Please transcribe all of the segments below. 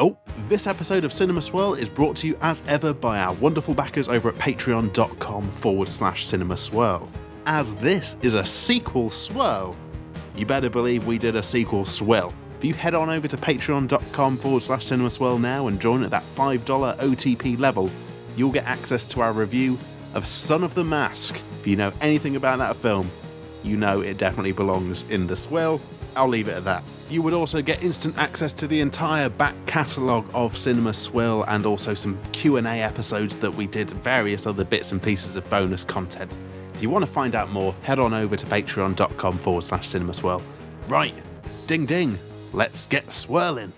Oh, this episode of Cinema Swirl is brought to you as ever by our wonderful backers over at patreon.com forward slash cinema swirl. As this is a sequel swirl, you better believe we did a sequel swirl. If you head on over to patreon.com forward slash cinema swirl now and join at that $5 OTP level, you'll get access to our review of Son of the Mask. If you know anything about that film, you know it definitely belongs in the swirl. I'll leave it at that. You would also get instant access to the entire back catalogue of Cinema Swill and also some Q&A episodes that we did, various other bits and pieces of bonus content. If you want to find out more, head on over to patreon.com forward slash cinema swirl. Right, ding ding, let's get swirling.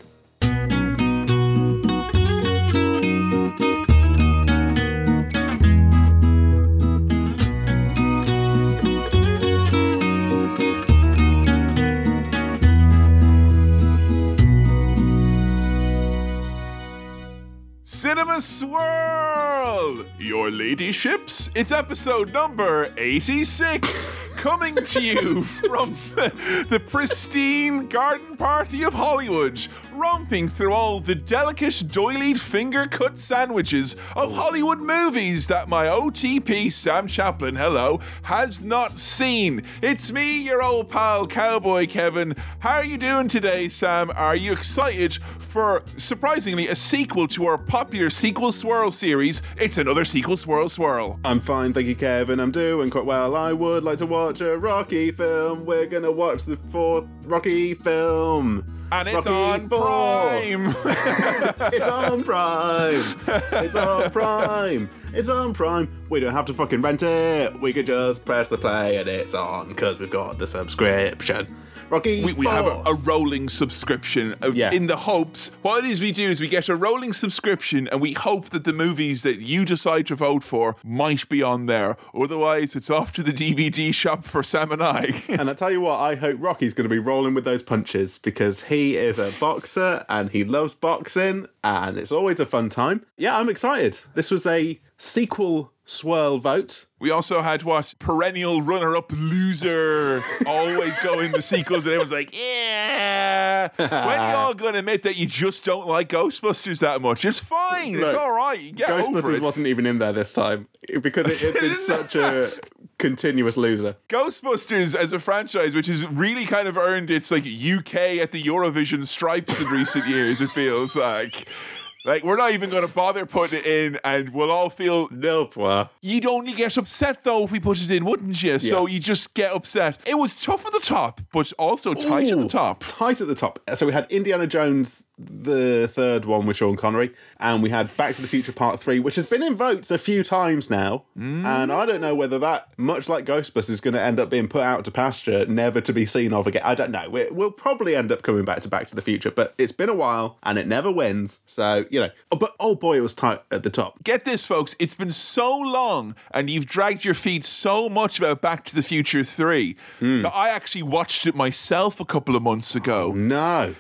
Cinema Swirl! Your ladyships, it's episode number 86, coming to you from the, the pristine garden party of Hollywood, romping through all the delicate doilied finger cut sandwiches of Hollywood movies that my OTP Sam Chaplin, hello, has not seen. It's me, your old pal Cowboy Kevin. How are you doing today, Sam? Are you excited for surprisingly a sequel to our popular sequel swirl series? It's another sequel swirl swirl. I'm fine, thank you, Kevin. I'm doing quite well. I would like to watch a Rocky film. We're gonna watch the fourth Rocky film. And it's Rocky on. Prime. It's on Prime. It's on Prime. It's on Prime. We don't have to fucking rent it. We could just press the play and it's on because we've got the subscription. Rocky. we, we have a, a rolling subscription uh, Yeah. in the hopes what it is we do is we get a rolling subscription and we hope that the movies that you decide to vote for might be on there otherwise it's off to the dvd shop for sam and i And I tell you what, I hope Rocky's going to be rolling with those punches because he is a boxer and he loves boxing and it's always a fun time. Yeah, I'm excited. This was a sequel swirl vote. we also had what perennial runner-up loser always go in the sequels and everyone's like yeah when are y'all gonna admit that you just don't like ghostbusters that much it's fine it's all right you get over Ghostbusters it. wasn't even in there this time because it, it, it's such a continuous loser. Ghostbusters as a franchise, which has really kind of earned its like UK at the Eurovision stripes in recent years, it feels like. Like we're not even going to bother putting it in, and we'll all feel. Well, You'd only get upset though if we put it in, wouldn't you? So you just get upset. It was tough at the top, but also tight at the top. Tight at the top. So we had Indiana Jones, the third one with Sean Connery, and we had Back to the Future Part 3, which has been in votes a few times now. And I don't know whether that, much like Ghostbusters, is going to end up being put out to pasture, never to be seen of again. I don't know. we we'll probably end up coming back to Back to the Future, but it's been a while and it never wins. So, you know, oh, but oh boy, it was tight at the top. Get this, folks. It's been so long, and you've dragged your feet so much about Back to the Future 3 that I actually watched it myself a couple of months ago. No.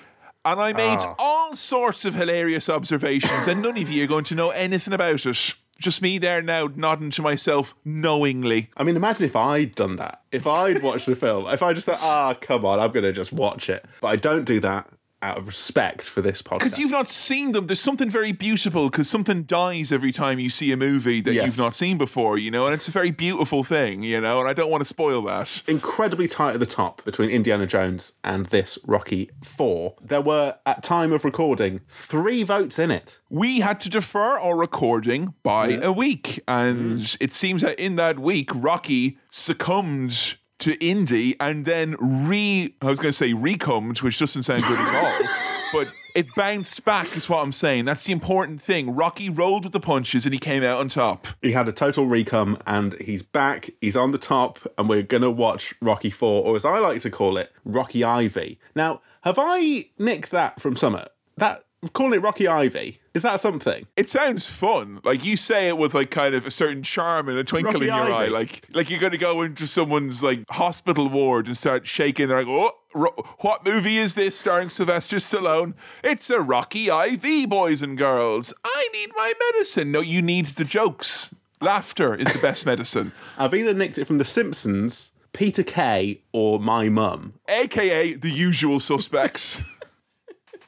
And I made Ah. all sorts of hilarious observations, and none of you are going to know anything about it. Just me there now nodding to myself knowingly. I mean, imagine if I'd done that. If I'd watched the film, if I just thought, ah, come on, I'm going to just watch it. But I don't do that out of respect for this podcast. Because you've not seen them, there's something very beautiful because something dies every time you see a movie that Yes. you've not seen before, you know, and it's a very beautiful thing, you know, and I don't want to spoil that. incredibly tight at the top between Indiana Jones and this Rocky 4. There were, at time of recording, three votes in it. We had to defer our recording by a week, and Mm. it seems that in that week, Rocky succumbed to Indy and then re I was going to say recummed, which doesn't sound good at all, but it bounced back, is what I'm saying. That's the important thing. Rocky rolled with the punches and he came out on top. He had a total recome and he's back, he's on the top, and we're going to watch Rocky 4, or as I like to call it, Rocky Ivy. Now, have I nicked that from Summit? That, calling it Rocky Ivy, is that something? It sounds fun. Like you say it with like kind of a certain charm and a twinkle Rocky in your eye. Like like you're going to go into someone's like hospital ward and start shaking. They're like, oh, ro- what movie is this starring Sylvester Stallone? It's a Rocky IV, boys and girls. I need my medicine. No, you need the jokes. Laughter is the best medicine. I've either nicked it from The Simpsons, Peter Kay, or My Mum. AKA the usual suspects.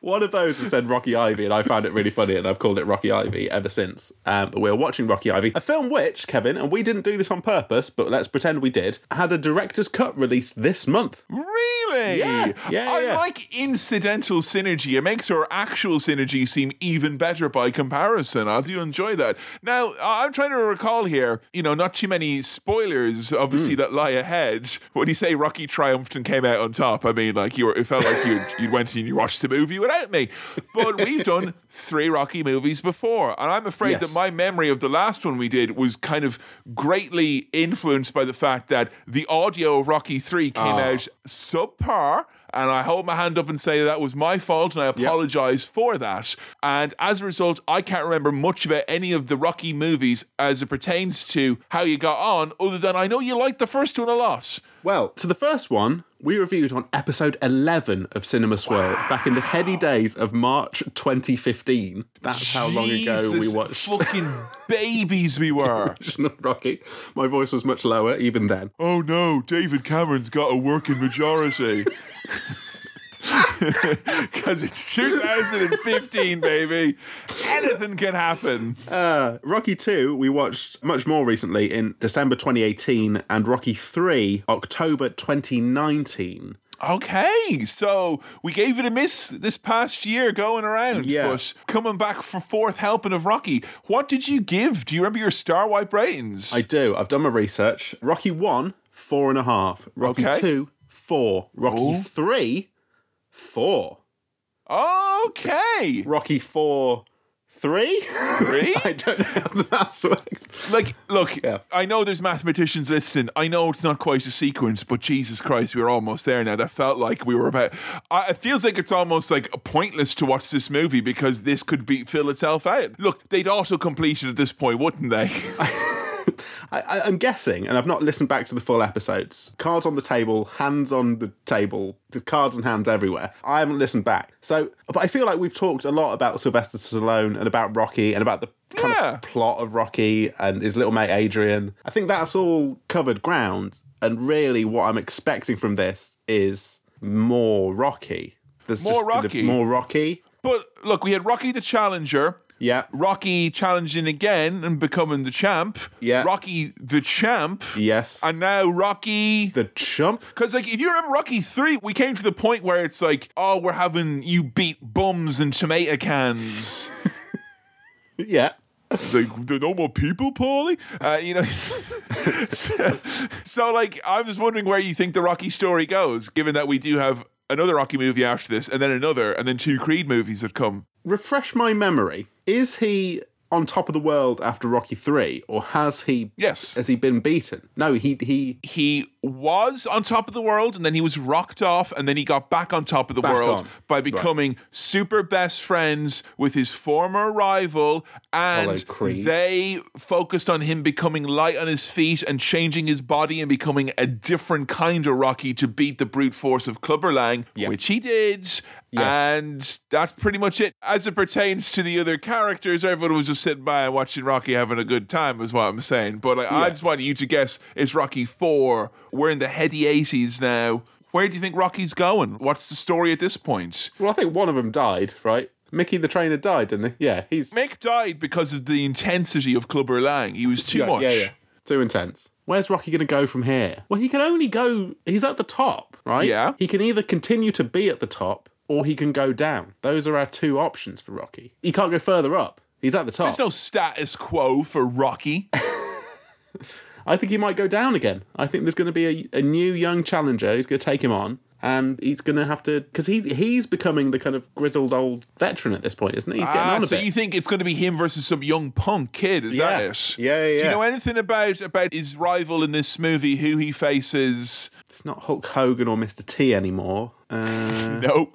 One of those has said Rocky Ivy, and I found it really funny, and I've called it Rocky Ivy ever since. Um, but we're watching Rocky Ivy, a film which, Kevin, and we didn't do this on purpose, but let's pretend we did, had a director's cut released this month. Really? Yeah, yeah, I yeah. like incidental synergy. It makes our actual synergy seem even better by comparison. I do enjoy that. Now, I'm trying to recall here, you know, not too many spoilers, obviously, that lie ahead. When you say Rocky triumphed and came out on top, I mean, like, you were, it felt like you'd, you'd went and you watched the movie without me. But we've done three Rocky movies before, and I'm afraid Yes. that my memory of the last one we did was kind of greatly influenced by the fact that the audio of Rocky 3 came Ah. out subpar. And I hold my hand up and say that was my fault, and I apologize for that. And as a result, I can't remember much about any of the Rocky movies as it pertains to how you got on, other than I know you liked the first one a lot. Well, to the first one, we reviewed on episode 11 of Cinema Swirl ah. back in the heady days of March 2015. That's how long ago we Jesus watched Fucking babies we were. Rocky. My voice was much lower even then. oh no, David Cameron's got a working majority. Because it's 2015, baby. Anything can happen. Uh, Rocky 2, we watched much more recently in December 2018, and Rocky 3, October 2019. Okay, so we gave it a miss this past year going around. Yeah. But coming back for fourth helping of Rocky, what did you give? Do you remember your star wipe ratings? I do. I've done my research. Rocky 1, four and a half. Rocky Okay. 2, four. Rocky Oh. 3, four. okay. Rocky 4, three? Three? I don't know how the maths works. Like, look, Yeah. I know there's mathematicians listening. I know it's not quite a sequence, but Jesus Christ, we're almost there now. That felt like we were about. I, it feels like it's almost like pointless to watch this movie because this could be fill itself out. Look, they'd auto complete it at this point, wouldn't they? I, I, I'm guessing, and I've not listened back to the full episodes. Cards on the table, hands on the table, the cards and hands everywhere. I haven't listened back. So, but I feel like we've talked a lot about Sylvester Stallone and about Rocky and about the kind Yeah. of plot of Rocky and his little mate Adrian. I think that's all covered ground. And really, what I'm expecting from this is more Rocky. There's More Rocky? more Rocky. but look, we had Rocky the Challenger. Yeah. Rocky challenging again and becoming the champ. Yeah. Rocky the champ. Yes. And now Rocky the chump. Because, like, if you remember Rocky 3, we came to the point where it's like, oh, we're having you beat bums and tomato cans. Yeah. like, there are no more people, Paulie? Uh, you know? so, so, like, I'm just wondering where you think the Rocky story goes, given that we do have another Rocky movie after this, and then another, and then two Creed movies that come. Refresh my memory. Is he on top of the world after Rocky Three, or has he? Yes. Has he been beaten? No, he he. He was on top of the world, and then he was rocked off, and then he got back on top of the Back world on. by becoming super best friends with his former rival, and they focused on him becoming light on his feet and changing his body and becoming a different kind of Rocky to beat the brute force of Clubber Lang, Yeah. which he did. Yes. And that's pretty much it. As it pertains to the other characters, everyone was just sitting by and watching Rocky having a good time, is what I'm saying. But like, I just want you to guess it's Rocky 4. We're in the heady 80s now. Where do you think Rocky's going? What's the story at this point? Well, I think one of them died, right? Mickey the trainer died, didn't he? Yeah, he's Mick died because of the intensity of Clubber Lang. He was too yeah, much. Yeah, yeah, too intense. Where's Rocky going to go from here? Well, he can only go. He's at the top, right? Yeah. He can either continue to be at the top, or he can go down. Those are our two options for Rocky. He can't go further up. He's at the top. There's no status quo for Rocky. I think he might go down again. I think there's going to be a, a new young challenger who's going to take him on, and he's going to have to because he's he's becoming the kind of grizzled old veteran at this point, isn't he? He's getting Ah, on a so bit. you think it's going to be him versus some young punk kid? Is that it? Yeah, yeah, Do you know anything about about his rival in this movie? Who he faces? it's not Hulk Hogan or Mr. T anymore. Uh, No.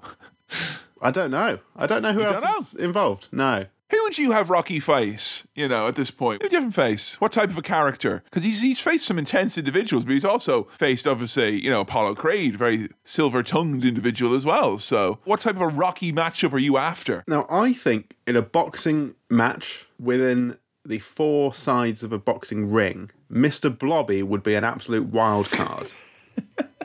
I don't know. I don't know who else know? is involved. No. Who would you have Rocky face? You know, at this point, a different face. What type of a character? Because he's he's faced some intense individuals, but he's also faced, obviously, you know, Apollo Creed, very silver-tongued individual as well. So, what type of a Rocky matchup are you after? Now I think in a boxing match within the four sides of a boxing ring, Mr. Blobby would be an absolute wild card.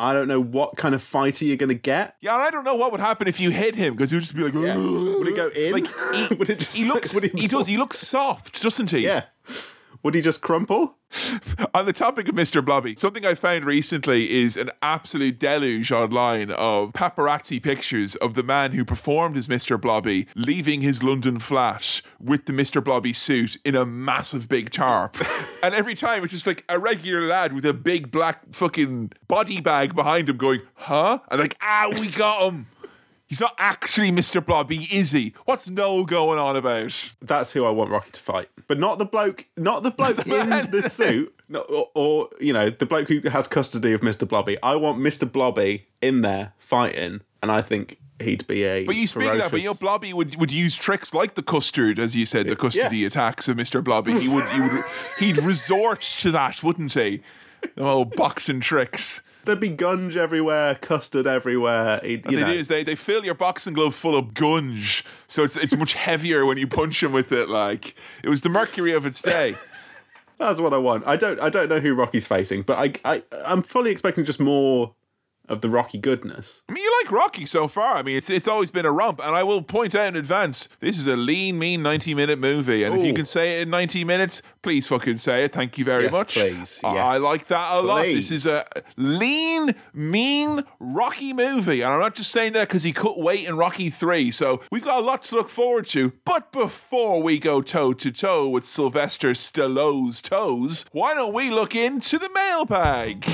I don't know what kind of fighter you're going to get. Yeah, I don't know what would happen if you hit him because he would just be like, Would it go in? Like he, Would it just- he looks, he does. He looks soft, doesn't he? Yeah. Would he just crumple? On the topic of Mr. Blobby, something I found recently is an absolute deluge online of paparazzi pictures of the man who performed as Mr. Blobby leaving his London flat with the Mr. Blobby suit in a massive big tarp. and every time it's just like a regular lad with a big black fucking body bag behind him going, huh? And like, ah, we got him. He's not actually Mr. Blobby, is he? What's Noel going on about? That's who I want Rocky to fight, but not the bloke, not the bloke in the suit, no, or, or you know the bloke who has custody of Mr. Blobby. I want Mr. Blobby in there fighting, and I think he'd be a. But you speak of that, but you know, Blobby would, would use tricks like the custard, as you said, the custody attacks of Mr. Blobby. He would, he would he'd resort to that, wouldn't he? Oh, boxing tricks. There'd be gunge everywhere, custard everywhere. He'd, What they know, do is they, they fill your boxing glove full of gunge, so it's it's much heavier when you punch him with it. Like it was the mercury of its day. that's what I want. I don't, I don't know who Rocky's facing, but I, I, I'm fully expecting just more of the Rocky goodness. I mean, you like Rocky so far. I mean, it's it's always been a romp, and I will point out in advance, this is a lean, mean ninety minute movie, and if you can say it in ninety minutes, please fucking say it. Thank you very Yes, much. please. I- Yes. I like that a lot. This is a lean, mean Rocky movie, and I'm not just saying that because he cut weight in Rocky Three. So we've got a lot to look forward to. But before we go toe to toe with Sylvester Stallone's toes, why don't we look into the mailbag?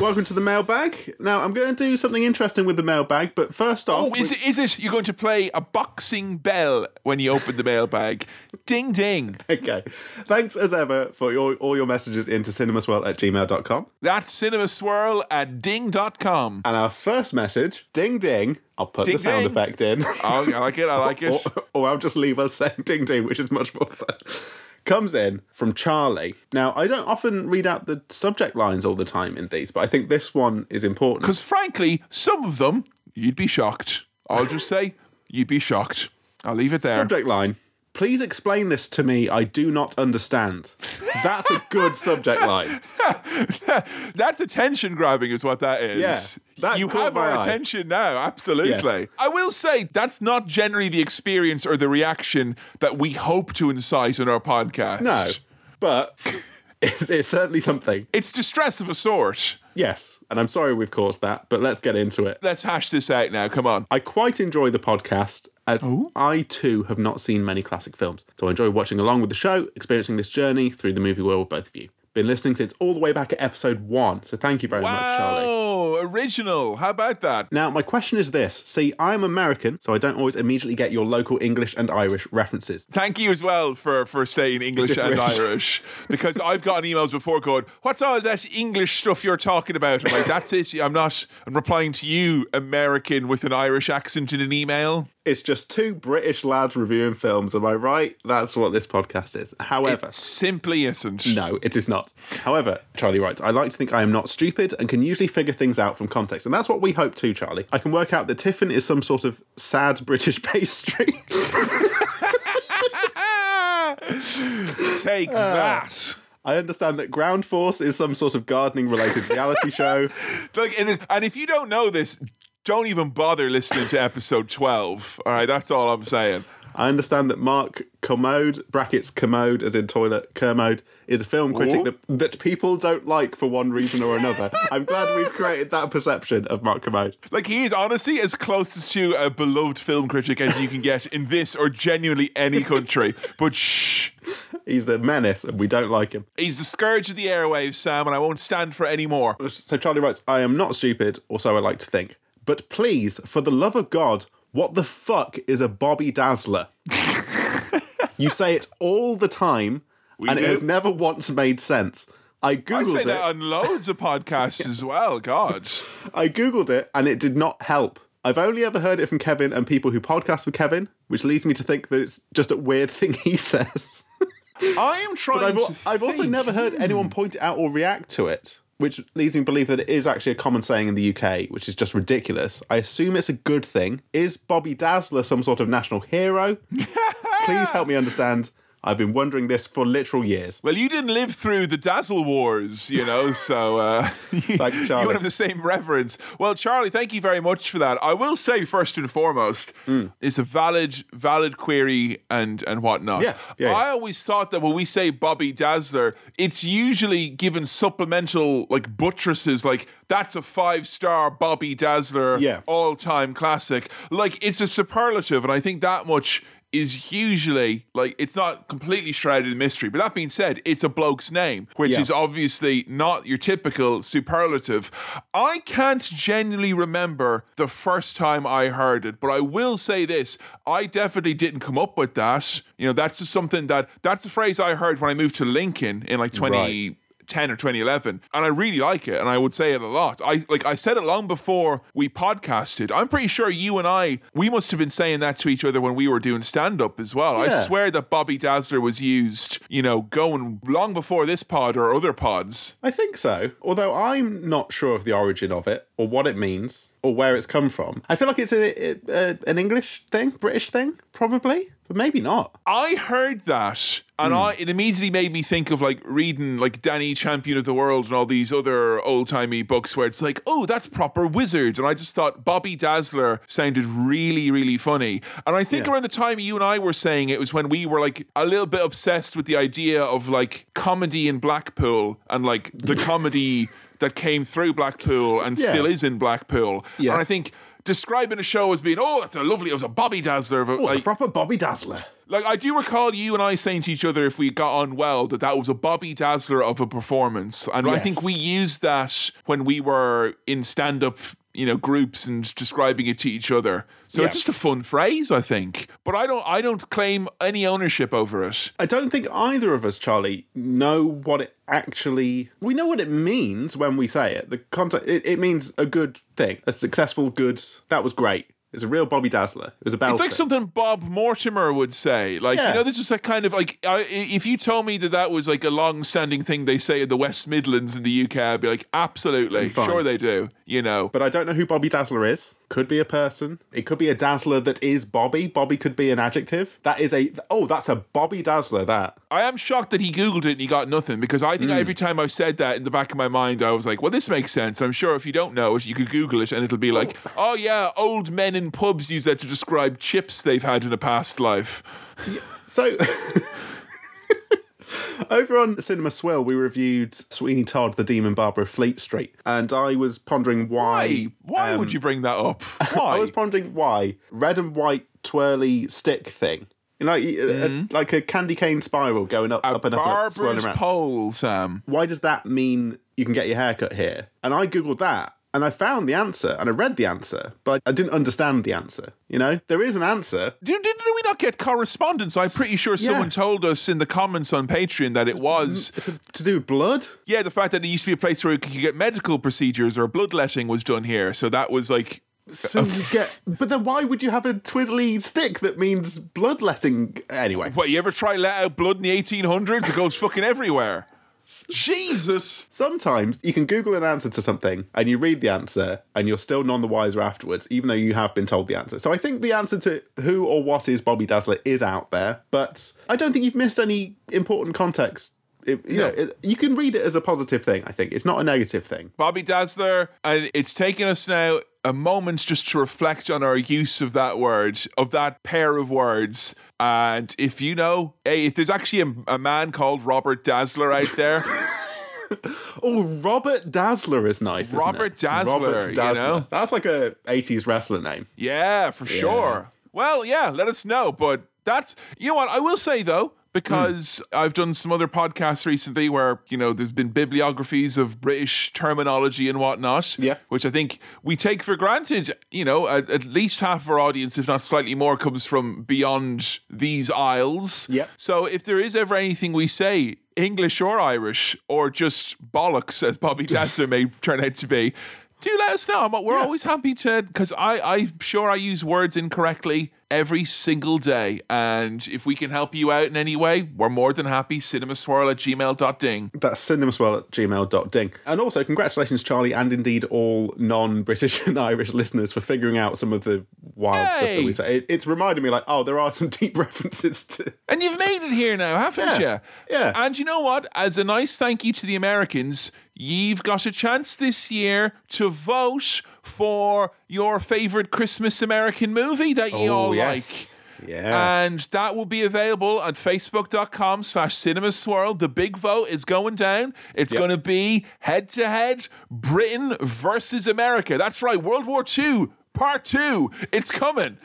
Welcome to the mailbag. Now I'm going to do something interesting with the mailbag, but first off, Oh, is it, is it you're going to play a boxing bell when you open the mailbag? ding ding. Okay. Thanks as ever for your, all your messages into cinemaswirl at gmail.com. That's cinemaswirl at ding.com. And our first message, ding ding, I'll put Ding the sound ding. effect in. Oh, I like it. I like it. or, or I'll just leave us saying ding ding, which is much more fun. Comes in from Charlie. Now, I don't often read out the subject lines all the time in these, but I think this one is important. Because frankly, some of them, you'd be shocked. I'll just say, you'd be shocked. I'll leave it there. Subject line. Please explain this to me. I do not understand. That's a good subject line. That's attention grabbing, is what that is. Yeah, that you have my our eye. attention now, absolutely. Yes. I will say that's not generally the experience or the reaction that we hope to incite in our podcast. No, but it's, it's certainly something. It's distress of a sort. Yes, and I'm sorry we've caused that, but let's get into it. Let's hash this out now. Come on. I quite enjoy the podcast as oh? I too have not seen many classic films. So I enjoy watching along with the show, experiencing this journey through the movie world with both of you. Been listening since all the way back at episode one. So thank you very much, Charlie. Wow, original. How about that? Now, my question is this. See, I'm American, so I don't always immediately get your local English and Irish references. Thank you as well for, for saying English and Irish because I've gotten emails before going, What's all that English stuff you're talking about? I'm like, That's it. I'm not, I'm replying to you, American, with an Irish accent in an email. It's just two British lads reviewing films, am I right? That's what this podcast is. However, It simply isn't. No, it is not. However, Charlie writes, I like to think I am not stupid and can usually figure things out from context. And that's what we hope too, Charlie. I can work out that Tiffin is some sort of sad British pastry. Take uh, that. I understand that Ground Force is some sort of gardening related reality show. Like, and, and if you don't know this, don't even bother listening to episode 12. All right, that's all I'm saying. I understand that Mark Commode, brackets commode as in toilet, Kermode, is a film critic that, that people don't like for one reason or another. I'm glad we've created that perception of Mark Commode. Like he is honestly as close to a beloved film critic as you can get in this or genuinely any country. But shh, He's a menace and we don't like him. he's the scourge of the airwaves, Sam, and I won't stand for any more. So Charlie writes, I am not stupid, or so I like to think. But please, for the love of God, what the fuck is a Bobby Dazzler? you say it all the time, and do. it has never once made sense. I I googled say it. that on loads of podcasts as well. God, I googled it, and it did not help. I've only ever heard it from Kevin and people who podcast with Kevin, which leads me to think that it's just a weird thing he says. I am trying But I've, to. I've also never heard anyone point it out or react to it, which leads me to believe that it is actually a common saying in the UK, which is just ridiculous. I assume it's a good thing. Is Bobby Dazzler some sort of national hero? Please help me understand I've been wondering this for literal years. Well, you didn't live through the Dazzle Wars, you know, so uh, Thanks, you Charlie. would have the same reverence. Well, Charlie, thank you very much for that. I will say first and foremost, Hmm. it's a valid, valid query and and whatnot. Yeah, yeah, yeah. I always thought that when we say Bobby Dazzler, it's usually given supplemental like buttresses, like that's a five star Bobby Dazzler, Yeah. all time classic. Like it's a superlative, and I think that much is usually like it's not completely shrouded in mystery. But that being said, it's a bloke's name, which Yeah. is obviously not your typical superlative. I can't genuinely remember the first time I heard it, but I will say this: I definitely didn't come up with that. You know, that's just something that that's the phrase I heard when I moved to Lincoln in like twenty. 10 or 2011 and I really like it and I would say it a lot. I like I said it long before we podcasted. I'm pretty sure you and I we must have been saying that to each other when we were doing stand up as well. I swear that Bobby Dazzler was used, you know, going long before this pod or other pods. I think so, although I'm not sure of the origin of it or what it means or where it's come from. I feel like it's a, a, an English thing, British thing, probably, but maybe not. I heard that, and hmm. I it immediately made me think of like reading like Danny Champion of the World and all these other old timey books where it's like, oh, that's proper wizard, and I just thought Bobby Dazzler sounded really, really funny. And I think Yeah. around the time you and I were saying it was when we were like a little bit obsessed with the idea of like comedy in Blackpool and like the comedy that came through Blackpool and Yeah. still is in Blackpool. Yes. And I think. Describing a show as being, oh, it's a lovely, it was a Bobby Dazzler. Of a, Oh, like, the proper Bobby Dazzler. like I do recall you and I saying to each other if we got on well that that was a Bobby Dazzler of a performance, and I think we used that when we were in stand-up, you know, groups and describing it to each other. So it's just a fun phrase, I think. But I don't, I don't claim any ownership over it. I don't think either of us, Charlie, know what it actually. We know what it means when we say it. The context. It, it means a good thing, a successful good. That was great. It's a real Bobby Dazzler. It was a belter. It's like something Bob Mortimer would say. Like, you know, this is a kind of like, I, if you told me that that was like a long standing thing they say in the West Midlands in the UK, I'd be like, absolutely. Sure they do, you know. But I don't know who Bobby Dazzler is. Could be a person. It could be a Dazzler that is Bobby. Bobby could be an adjective. That is a. Oh, that's a Bobby Dazzler. That. I am shocked that he Googled it and he got nothing because I think hmm. every time I've said that in the back of my mind, I was like, well, this makes sense. I'm sure if you don't know it, you could Google it and it'll be like, oh, oh yeah, old men in pubs use that to describe chips they've had in a past life. So. Over on Cinema Swell, we reviewed Sweeney Todd, the Demon Barber of Fleet Street, and I was pondering why. Why? Why would um, you bring that up? Why? I was pondering why red and white twirly stick thing, you know, like, a- uh, mm. uh, like a candy cane spiral going up, up and up, and up, swirling Barber's around. pole, Sam. why does that mean you can get your hair cut here? And I googled that. And I found the answer and I read the answer, but I didn't understand the answer. You know, there is an answer. Did, did, did we not get correspondence? I'm pretty sure someone told us in the comments on Patreon that it was. It's a, to do with blood. Yeah, the fact that it used to be a place where you could get medical procedures or bloodletting was done here. So that was like So you uh, get, but then why would you have a twizzly stick that means bloodletting? Anyway, What, you ever try let out blood in the 1800s? It goes fucking everywhere. Jesus. sometimes you can Google an answer to something and you read the answer and you're still none the wiser afterwards, even though you have been told the answer. So I think the answer to who or what is Bobby Dazzler is out there, but I don't think you've missed any important context. It, you know, it, you can read it as a positive thing. I think it's not a negative thing. Bobby Dazzler, and it's taken us now a moment just to reflect on our use of that word, of that pair of words. And if you know, hey, if there's actually a, a man called Robert Dazzler out there, Oh, Robert Dazzler is nice. isn't Robert it? Dazzler, Robert you know? That's like a '80s wrestler name. yeah, for sure. Well, yeah, let us know. But that's, you know what, I will say though, Hmm. because I've done some other podcasts recently where, you know, there's been bibliographies of British terminology and whatnot. Yeah. Which I think we take for granted. You know, at, at least half of our audience, if not slightly more, comes from beyond these isles. Yeah. So if there is ever anything we say, English or Irish, or just bollocks, as Bobby Dazzler may turn out to be, Do let us know. I'm- We're Yeah. always happy to, because I, I'm sure I use words incorrectly every single day. And if we can help you out in any way, we're more than happy. Cinemaswirl at gmail.ding. That's cinemaswirl at gmail.ding. And also, congratulations, Charlie, and indeed all non British and Irish listeners for figuring out some of the wild stuff that we say. It, it's reminded me, like, oh, there are some deep references to. And you've made it here now, haven't Yeah, you? yeah. And you know what? As a nice thank you to the Americans, you've got a chance this year to vote for your favorite Christmas American movie that you oh, all like. Oh, Yeah. And that will be available at facebook.com slash cinema swirl. The big vote is going down. It's Yep. going to be head to head Britain versus America. That's right, World War II, part two. It's coming.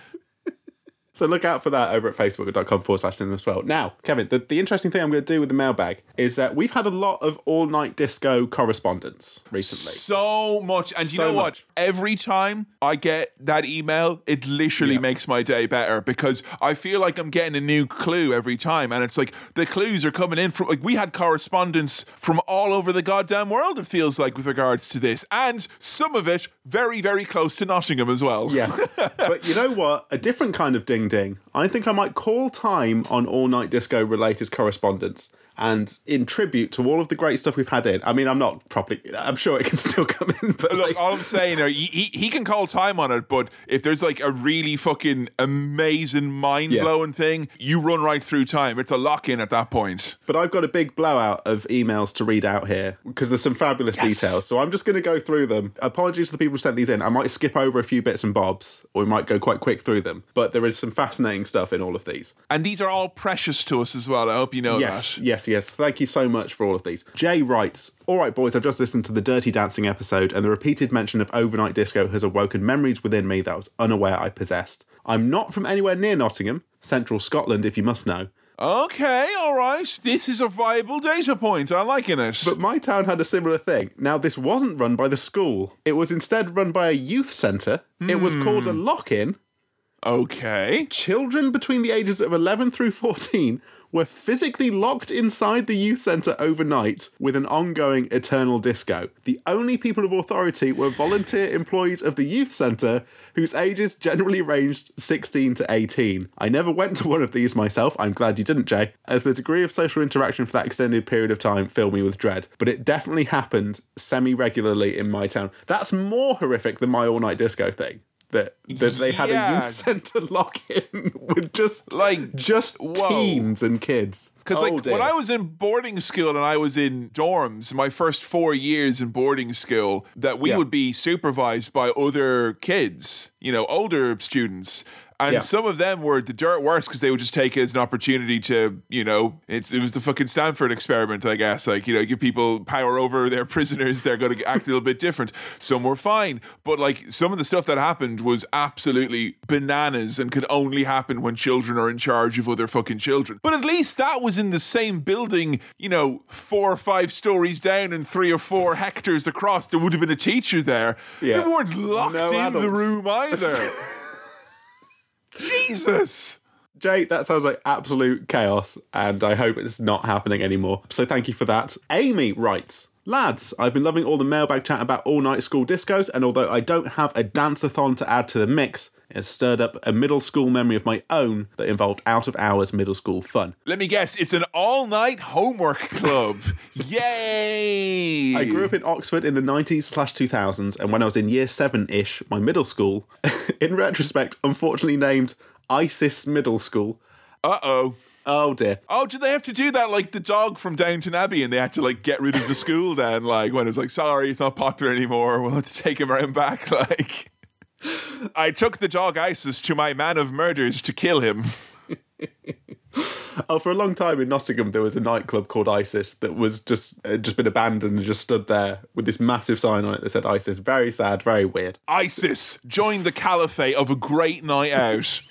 So look out for that over at facebook.com forward slash cinema as well. Now, Kevin, the, the interesting thing I'm going to do with the mailbag is that we've had a lot of all night disco correspondence recently. So much. And you So know what? Every time I get that email, it literally Yeah. makes my day better because I feel like I'm getting a new clue every time. And it's like the clues are coming in from, like, we had correspondence from all over the goddamn world, it feels like, with regards to this. And some of it very, very close to Nottingham as well. Yes. but you know what? A different kind of ding ding. I think I might call time on all night disco related correspondence. And in tribute to all of the great stuff we've had in, I mean, I'm not properly, I'm sure it can still come in, but Look, like, all I'm saying, are, he, he he can call time on it, but if there's like a really fucking amazing, mind blowing thing, you run right through time. It's a lock in at that point. but I've got a big blowout of emails to read out here because there's some fabulous details. So I'm just going to go through them. Apologies to the people who sent these in. I might skip over a few bits and bobs, or we might go quite quick through them. But there is some fascinating stuff in all of these. And these are all precious to us as well. I hope you know Yes, that. yes, yes. Thank you so much for all of these. Jay writes, All right, boys, I've just listened to the Dirty Dancing episode, and the repeated mention of overnight disco has awoken memories within me that I was unaware I possessed. I'm not from anywhere near Nottingham, central Scotland, if you must know. Okay, all right. This is a viable data point. I'm liking it. But my town had a similar thing. Now, this wasn't run by the school, it was instead run by a youth centre. It was called a lock in. Okay. Children between the ages of 11 through 14 were physically locked inside the youth centre overnight with an ongoing eternal disco. The only people of authority were volunteer employees of the youth centre whose ages generally ranged 16 to 18. I never went to one of these myself, I'm glad you didn't, Jay, as the degree of social interaction for that extended period of time filled me with dread. But it definitely happened semi regularly in my town. That's more horrific than my all night disco thing. That, that they had a Yeah. youth centre lock in with just Like, just whoa. teens and kids. Because Oh, like dear. when I was in boarding school and I was in dorms, my first four years in boarding school, that we Yeah. would be supervised by other kids, you know, older students. And Yeah. some of them were the dirt worse because they would just take it as an opportunity to, you know, it's it was the fucking Stanford experiment, I guess. Like, you know, give people power over their prisoners, they're going to act a little bit different. Some were fine, but like some of the stuff that happened was absolutely bananas and could only happen when children are in charge of other fucking children. But at least that was in the same building, you know, four or five stories down and three or four hectares across. There would have been a teacher there. Yeah. They weren't locked No in the room either. Jesus. Jay, that sounds like absolute chaos, and I hope it's not happening anymore. So thank you for that. Amy writes. Lads, I've been loving all the mailbag chat about all night school discos, and although I don't have a dance-a-thon to add to the mix, it has stirred up a middle school memory of my own that involved out of hours middle school fun. Let me guess, it's an all night homework club. Yay! I grew up in Oxford in the 90s slash 2000s, and when I was in year seven ish, my middle school, in retrospect, unfortunately named ISIS Middle School. Uh oh. Oh dear. Oh, did they have to do that like the dog from Downton Abbey and they had to like get rid of the school then? Like when it was like, sorry, it's not popular anymore. We'll have to take him around back. Like, I took the dog ISIS to my man of murders to kill him. Oh, for a long time in Nottingham, there was a nightclub called ISIS that was just uh, just been abandoned and just stood there with this massive sign on it that said ISIS. Very sad, very weird. ISIS join the caliphate of a great night out.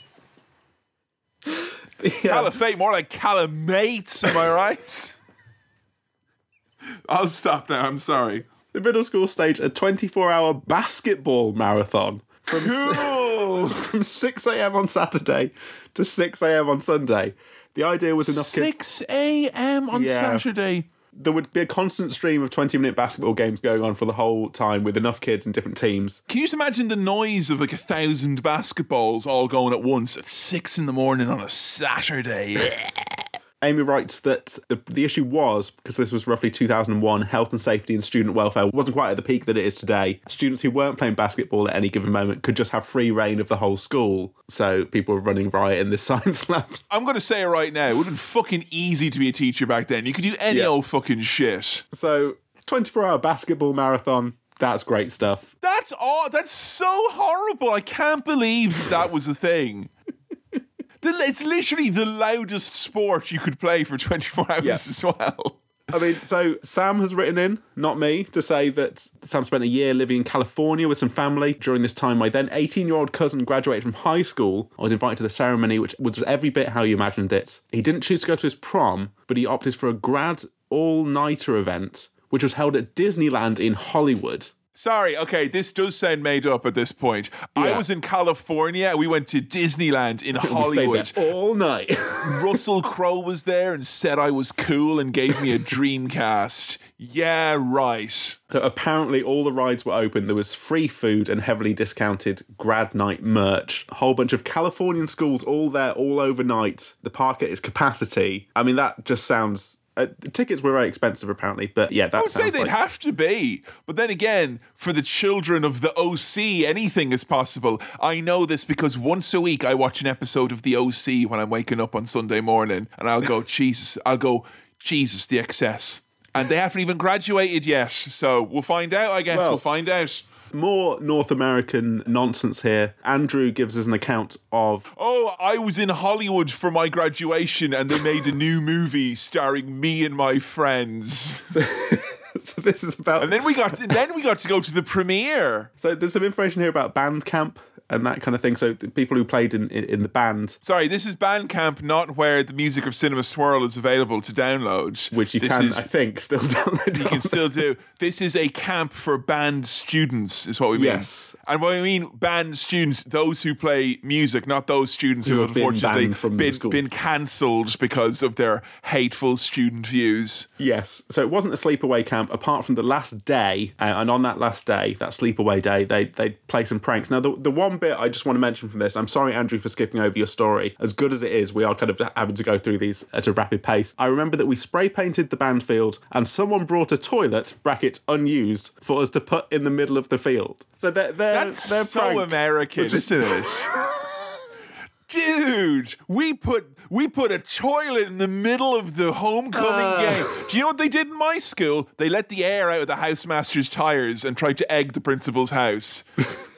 Caliphate, more like calamate, am I right? I'll stop now, I'm sorry. The middle school staged a 24-hour basketball marathon from Cool. from 6 a.m. on Saturday to 6 a.m. on Sunday. The idea was enough kids. 6 a.m. on Yeah. Saturday. There would be a constant stream of 20 minute basketball games going on for the whole time with enough kids and different teams. Can you just imagine the noise of like a thousand basketballs all going at once at six in the morning on a Saturday? Amy writes that the, the issue was, because this was roughly 2001, health and safety and student welfare wasn't quite at the peak that it is today. Students who weren't playing basketball at any given moment could just have free reign of the whole school. So people were running riot in this science lab. I'm going to say it right now. It would have been fucking easy to be a teacher back then. You could do any Yeah. old fucking shit. So 24 hour basketball marathon, that's great stuff. That's all. That's so horrible. I can't believe that was a thing. The- It's literally the loudest sport you could play for 24 hours Yeah. as well. I mean, so Sam has written in, not me, to say that Sam spent a year living in California with some family. During this time, my then 18 year old cousin graduated from high school. I was invited to the ceremony, which was every bit how you imagined it. He didn't choose to go to his prom, but he opted for a grad all nighter event, which was held at Disneyland in Hollywood. Sorry, okay, this does sound made up at this point. I was in California. We went to Disneyland in Hollywood. there all night. Russell Crowe was there and said I was cool and gave me a Dreamcast. Yeah, right. So apparently all the rides were open. There was free food and heavily discounted grad night merch. A whole bunch of Californian schools all there all overnight. The park at its capacity. I mean, that just sounds. Uh, the tickets were very expensive apparently, but yeah, that I would say they'd like- have to be. But then again, for the children of the OC, anything is possible. I know this because once a week I watch an episode of the OC when I'm waking up on Sunday morning, and I'll go, Jesus, I'll go, Jesus, the excess. And they haven't even graduated yet. So we'll find out, I guess. Well- we'll find out. More North American nonsense here. Andrew gives us an account of Oh, I was in Hollywood for my graduation and they made a new movie starring me and my friends. so this is about And then we got then we got to go to the premiere. so there's some information here about Bandcamp and that kind of thing. So the people who played in, in, in the band, Sorry, this is Bandcamp, not where the music of Cinema Swirl is available to download. which you this can, is, I think, still download. you can still do. This is a camp for band students, is what we mean. Yes. And what we mean band students, those who play music, not those students who, Who have have been been, been cancelled because of their hateful student views. Yes. So it wasn't a sleepaway camp apart from the last day. Uh, and on that last day, that sleepaway day, they they play some pranks. Now, the, the one bit I just want to mention from this, I'm sorry, Andrew, for skipping over your story. As good as it is, we are kind of having to go through these at a rapid pace. I remember that we spray painted the band field and someone brought a toilet, bracket unused, for us to put in the middle of the field. So they're, they're, That's they're so prank, American, which to it? Dude, we put we put a toilet in the middle of the homecoming Uh. game. Do you know what they did in my school? They let the air out of the housemaster's tires and tried to egg the principal's house.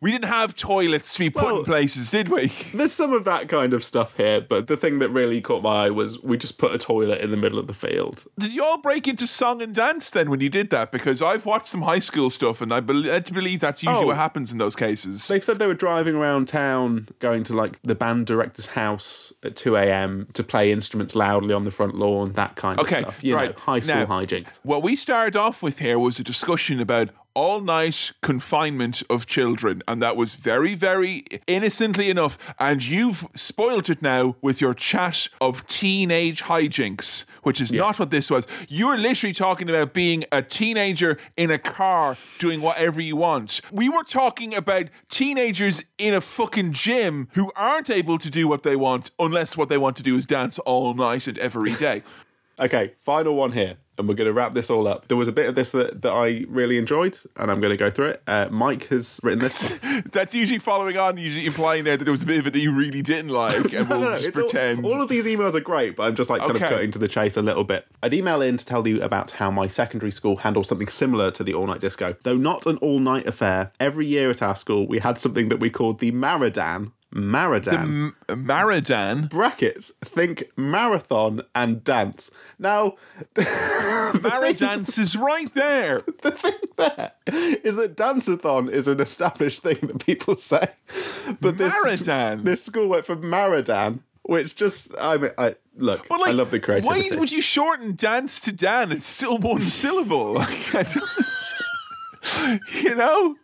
we didn't have toilets to be put in places, did we? There's some of that kind of stuff here, but the thing that really caught my eye was we just put a toilet in the middle of the field. Did you all break into song and dance then when you did that? Because I've watched some high school stuff and I bel- I believe that's usually Oh. what happens in those cases. They've said they were driving around town, going to like the band director's house at 2 a.m. to play instruments loudly on the front lawn, that kind Okay, of stuff. You right. know, high school Now- hijinks. What we started off with here was a discussion about all night confinement of children, and that was very, very innocently enough. And you've spoilt it now with your chat of teenage hijinks, which is not what this was. You're literally talking about being a teenager in a car doing whatever you want. We were talking about teenagers in a fucking gym who aren't able to do what they want unless what they want to do is dance all night and every day. Okay, final one here, and we're going to wrap this all up. There was a bit of this that, that I really enjoyed, and I'm going to go through it. Uh, Mike has written this. That's usually following on, usually implying there that there was a bit of it that you really didn't like, and No, we'll no, just it's all- pretend. All, of these emails are great, but I'm just like kind Okay. of cutting to the chase a little bit. I'd email in to tell you about how my secondary school handled something similar to the all night disco. Though not an all night affair, every year at our school we had something that we called the Maradan. Maradan. M- uh, Maradan. Brackets, think marathon and dance. Now, Maradance is right there. the thing there is that danceathon is an established thing that people say. But this, Maradan? this school went for Maradan, which just, I mean, I look, like, I love the creativity. Why would you shorten dance to Dan? It's still one syllable. Like, I don't- you know?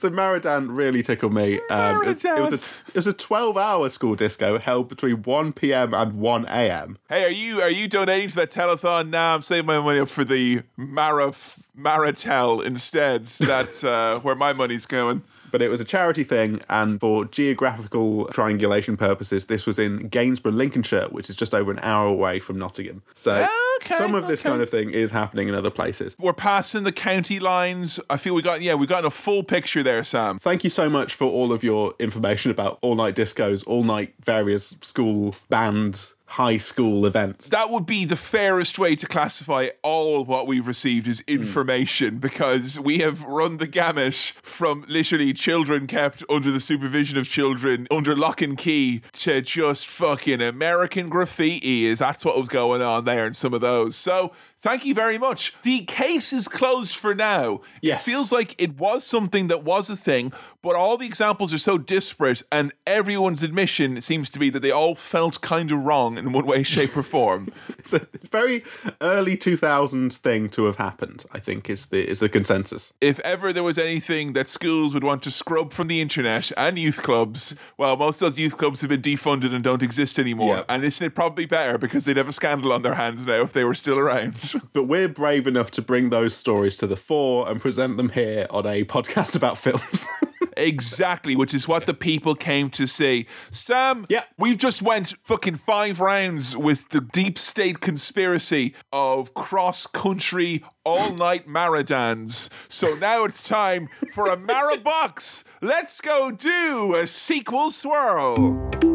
So Maradan really tickled me. Um, it, was, it was a it was a twelve hour school disco held between one p.m. and one a.m. Hey, are you are you donating to that telethon? Nah, I'm saving my money up for the Mara Maratel instead. That's uh, where my money's going. But it was a charity thing, and for geographical triangulation purposes, this was in Gainsborough, Lincolnshire, which is just over an hour away from Nottingham. So Okay, some of this okay. kind of thing is happening in other places. We're passing the county lines. I feel we got yeah, we got a full picture there, Sam. Thank you so much for all of your information about all night discos, all night various school band, high school events. That would be the fairest way to classify all what we've received as hmm. information because we have run the gamut from literally children kept under the supervision of children under lock and key to just fucking American graffiti is that's what was going on there in some of those. So thank you very much. The case is closed for now. Yes. It feels like it was something that was a thing, but all the examples are so disparate and everyone's admission seems to be that they all felt kind of wrong in one way, shape, or form. It's a very early 2000s thing to have happened, I think, is the, is the consensus. if ever there was anything that schools would want to scrub from the internet and youth clubs, well, most of those youth clubs have been defunded and don't exist anymore. Yeah. And isn't it probably better because they'd have a scandal on their hands now if they were still around? But we're brave enough to bring those stories to the fore and present them here on a podcast about films. exactly, which is what the people came to see. Sam, Yeah. we've just went fucking five rounds with the deep state conspiracy of cross-country all-night maradans. So now it's time for a Marabox. Let's go do a sequel swirl.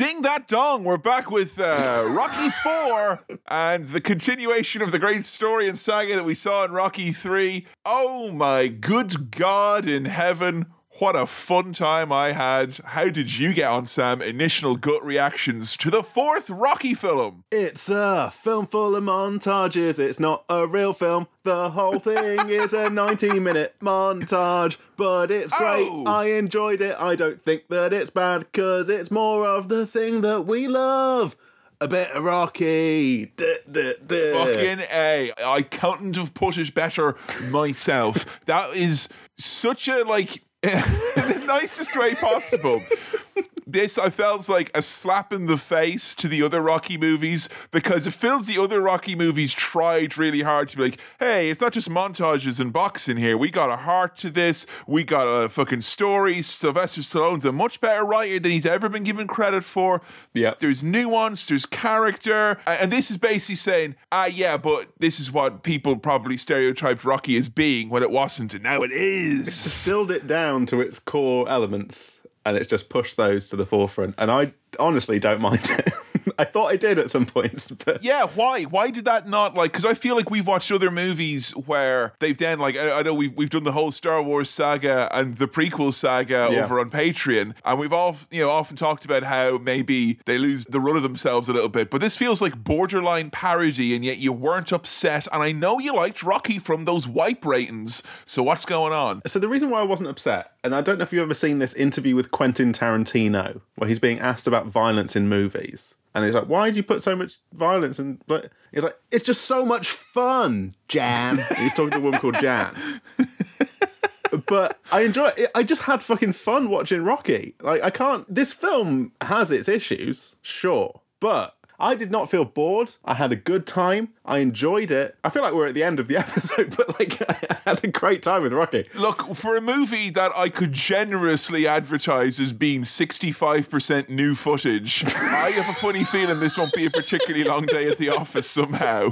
Ding that dong. We're back with uh, Rocky 4 and the continuation of the great story and saga that we saw in Rocky 3. Oh my good God in heaven. What a fun time I had. How did you get on, Sam? Initial gut reactions to the fourth Rocky film. it's a film full of montages. It's not a real film. The whole thing is a 90 minute montage, but it's great. Oh. I enjoyed it. I don't think that it's bad because it's more of the thing that we love. A bit of Rocky. Duh, duh, duh. Fucking A. I couldn't have put it better myself. that is such a, like, the nicest way possible. This I felt like a slap in the face to the other Rocky movies because it feels the other Rocky movies tried really hard to be like, hey, it's not just montages and boxing here. We got a heart to this. We got a fucking story. Sylvester Stallone's a much better writer than he's ever been given credit for. Yep. There's nuance, there's character. And this is basically saying, ah, yeah, but this is what people probably stereotyped Rocky as being when it wasn't, and now it is. distilled it down to its core elements and it's just pushed those to the forefront. And I honestly don't mind it. I thought I did at some points, but Yeah, why? Why did that not like? Because I feel like we've watched other movies where they've done like I, I know we've we've done the whole Star Wars saga and the prequel saga Yeah. over on Patreon, and we've all you know often talked about how maybe they lose the run of themselves a little bit. But this feels like borderline parody, and yet you weren't upset. And I know you liked Rocky from those wipe ratings. So what's going on? So the reason why I wasn't upset, and I don't know if you've ever seen this interview with Quentin Tarantino, where he's being asked about violence in movies. And he's like, why did you put so much violence in but he's like, it's just so much fun, Jan. he's talking to a woman called Jan. but I enjoy it. I just had fucking fun watching Rocky. Like I can't this film has its issues, sure. But I did not feel bored. I had a good time. I enjoyed it. I feel like we're at the end of the episode, but like I had a great time with Rocky. Look, for a movie that I could generously advertise as being 65% new footage, I have a funny feeling this won't be a particularly long day at the office somehow.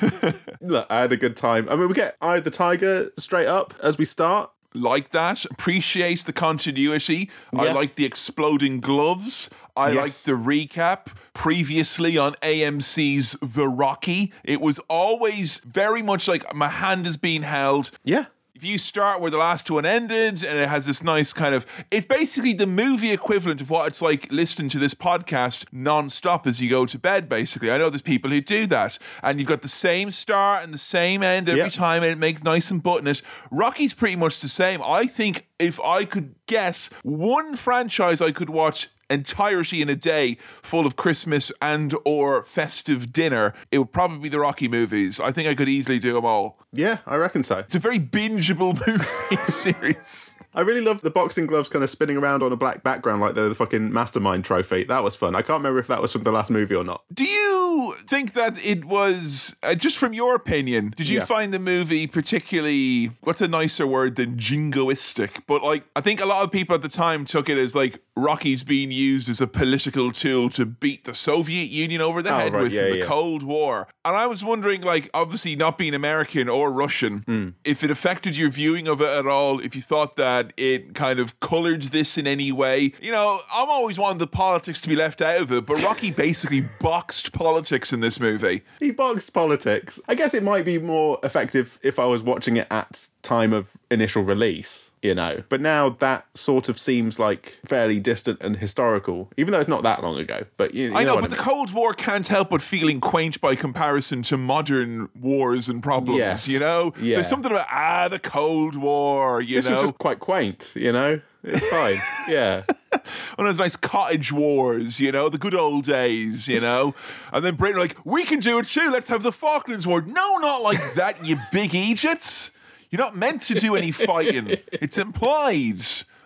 Look, I had a good time. I mean, we get Eye of the Tiger straight up as we start. Like that, appreciate the continuity. I like the exploding gloves. I Yes. like the recap. Previously on AMC's The Rocky, it was always very much like my hand is being held. Yeah. If you start where the last one ended and it has this nice kind of it's basically the movie equivalent of what it's like listening to this podcast non-stop as you go to bed basically. I know there's people who do that. And you've got the same start and the same end every Yep. time and it makes nice and buttoned rocky's pretty much the same. I think if i could guess one franchise i could watch entirety in a day full of Christmas and or festive dinner, it would probably be the Rocky movies. I think I could easily do them all. Yeah, I reckon so. It's a very bingeable movie series. I really love the boxing gloves kind of spinning around on a black background like they're the fucking mastermind trophy. That was fun. I can't remember if that was from the last movie or not. Do you think that it was, uh, just from your opinion, did you Yeah. find the movie particularly, what's a nicer word than jingoistic? But like, I think a lot of people at the time took it as like Rocky's being used as a political tool to beat the Soviet Union over the Oh, head right, with yeah, the yeah. Cold War. And I was wondering, like, obviously not being American or Russian, Hmm. if it affected your viewing of it at all, if you thought that it kind of colored this in any way. You know, I'm always wanting the politics to be left out of it, but Rocky basically boxed politics in this movie. He boxed politics. I guess it might be more effective if I was watching it at time of initial release, you know. But now that sort of seems like fairly distant and historical, even though it's not that long ago. But you, you I know, what but the mean. Cold War can't help but feeling quaint by comparison to modern wars and problems. Yes. You know, Yeah. there's something about ah the Cold War. You this know, was just quite quaint, you know. It's fine. yeah. one of those nice cottage wars, you know, the good old days, you know. and then Britain, like, we can do it too. Let's have the Falklands War. No, not like that, you big Egypts. You're not meant to do any fighting. It's implied.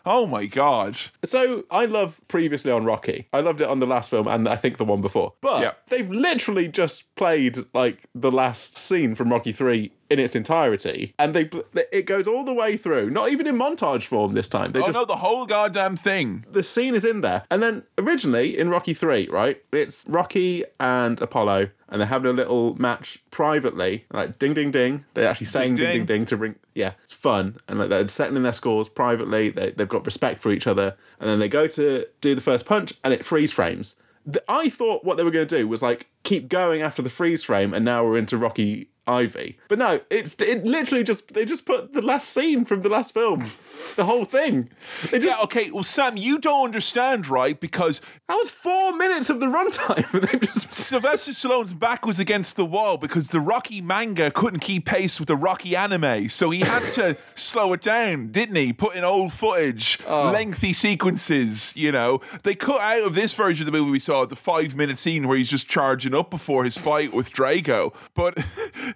Oh my god. So I love previously on Rocky. I loved it on the last film and I think the one before. But Yeah. they've literally just played like the last scene from Rocky 3 in its entirety and they it goes all the way through. Not even in montage form this time. They Oh just no, the whole goddamn thing. the scene is in there. And then originally in Rocky 3, right? It's Rocky and Apollo and they're having a little match privately, like ding ding ding. They're actually saying ding ding ding. ding, to ring. Yeah, it's fun. And like they're settling their scores privately. They, they've got respect for each other. And then they go to do the first punch and it freeze frames. I thought what they were going to do was like keep going after the freeze frame and now we're into Rocky Ivy. But no, it's it literally just they just put the last scene from the last film, the whole thing. They just Yeah, okay, well, Sam, you don't understand, right? Because that was four minutes of the runtime. They've just Sylvester Stallone's back was against the wall because the Rocky manga couldn't keep pace with the Rocky anime. So he had to slow it down, didn't he? Put in old footage, oh. lengthy sequences, you know. They cut out of this version of the movie we saw the five minute scene where he's just charging up before his fight with Drago. But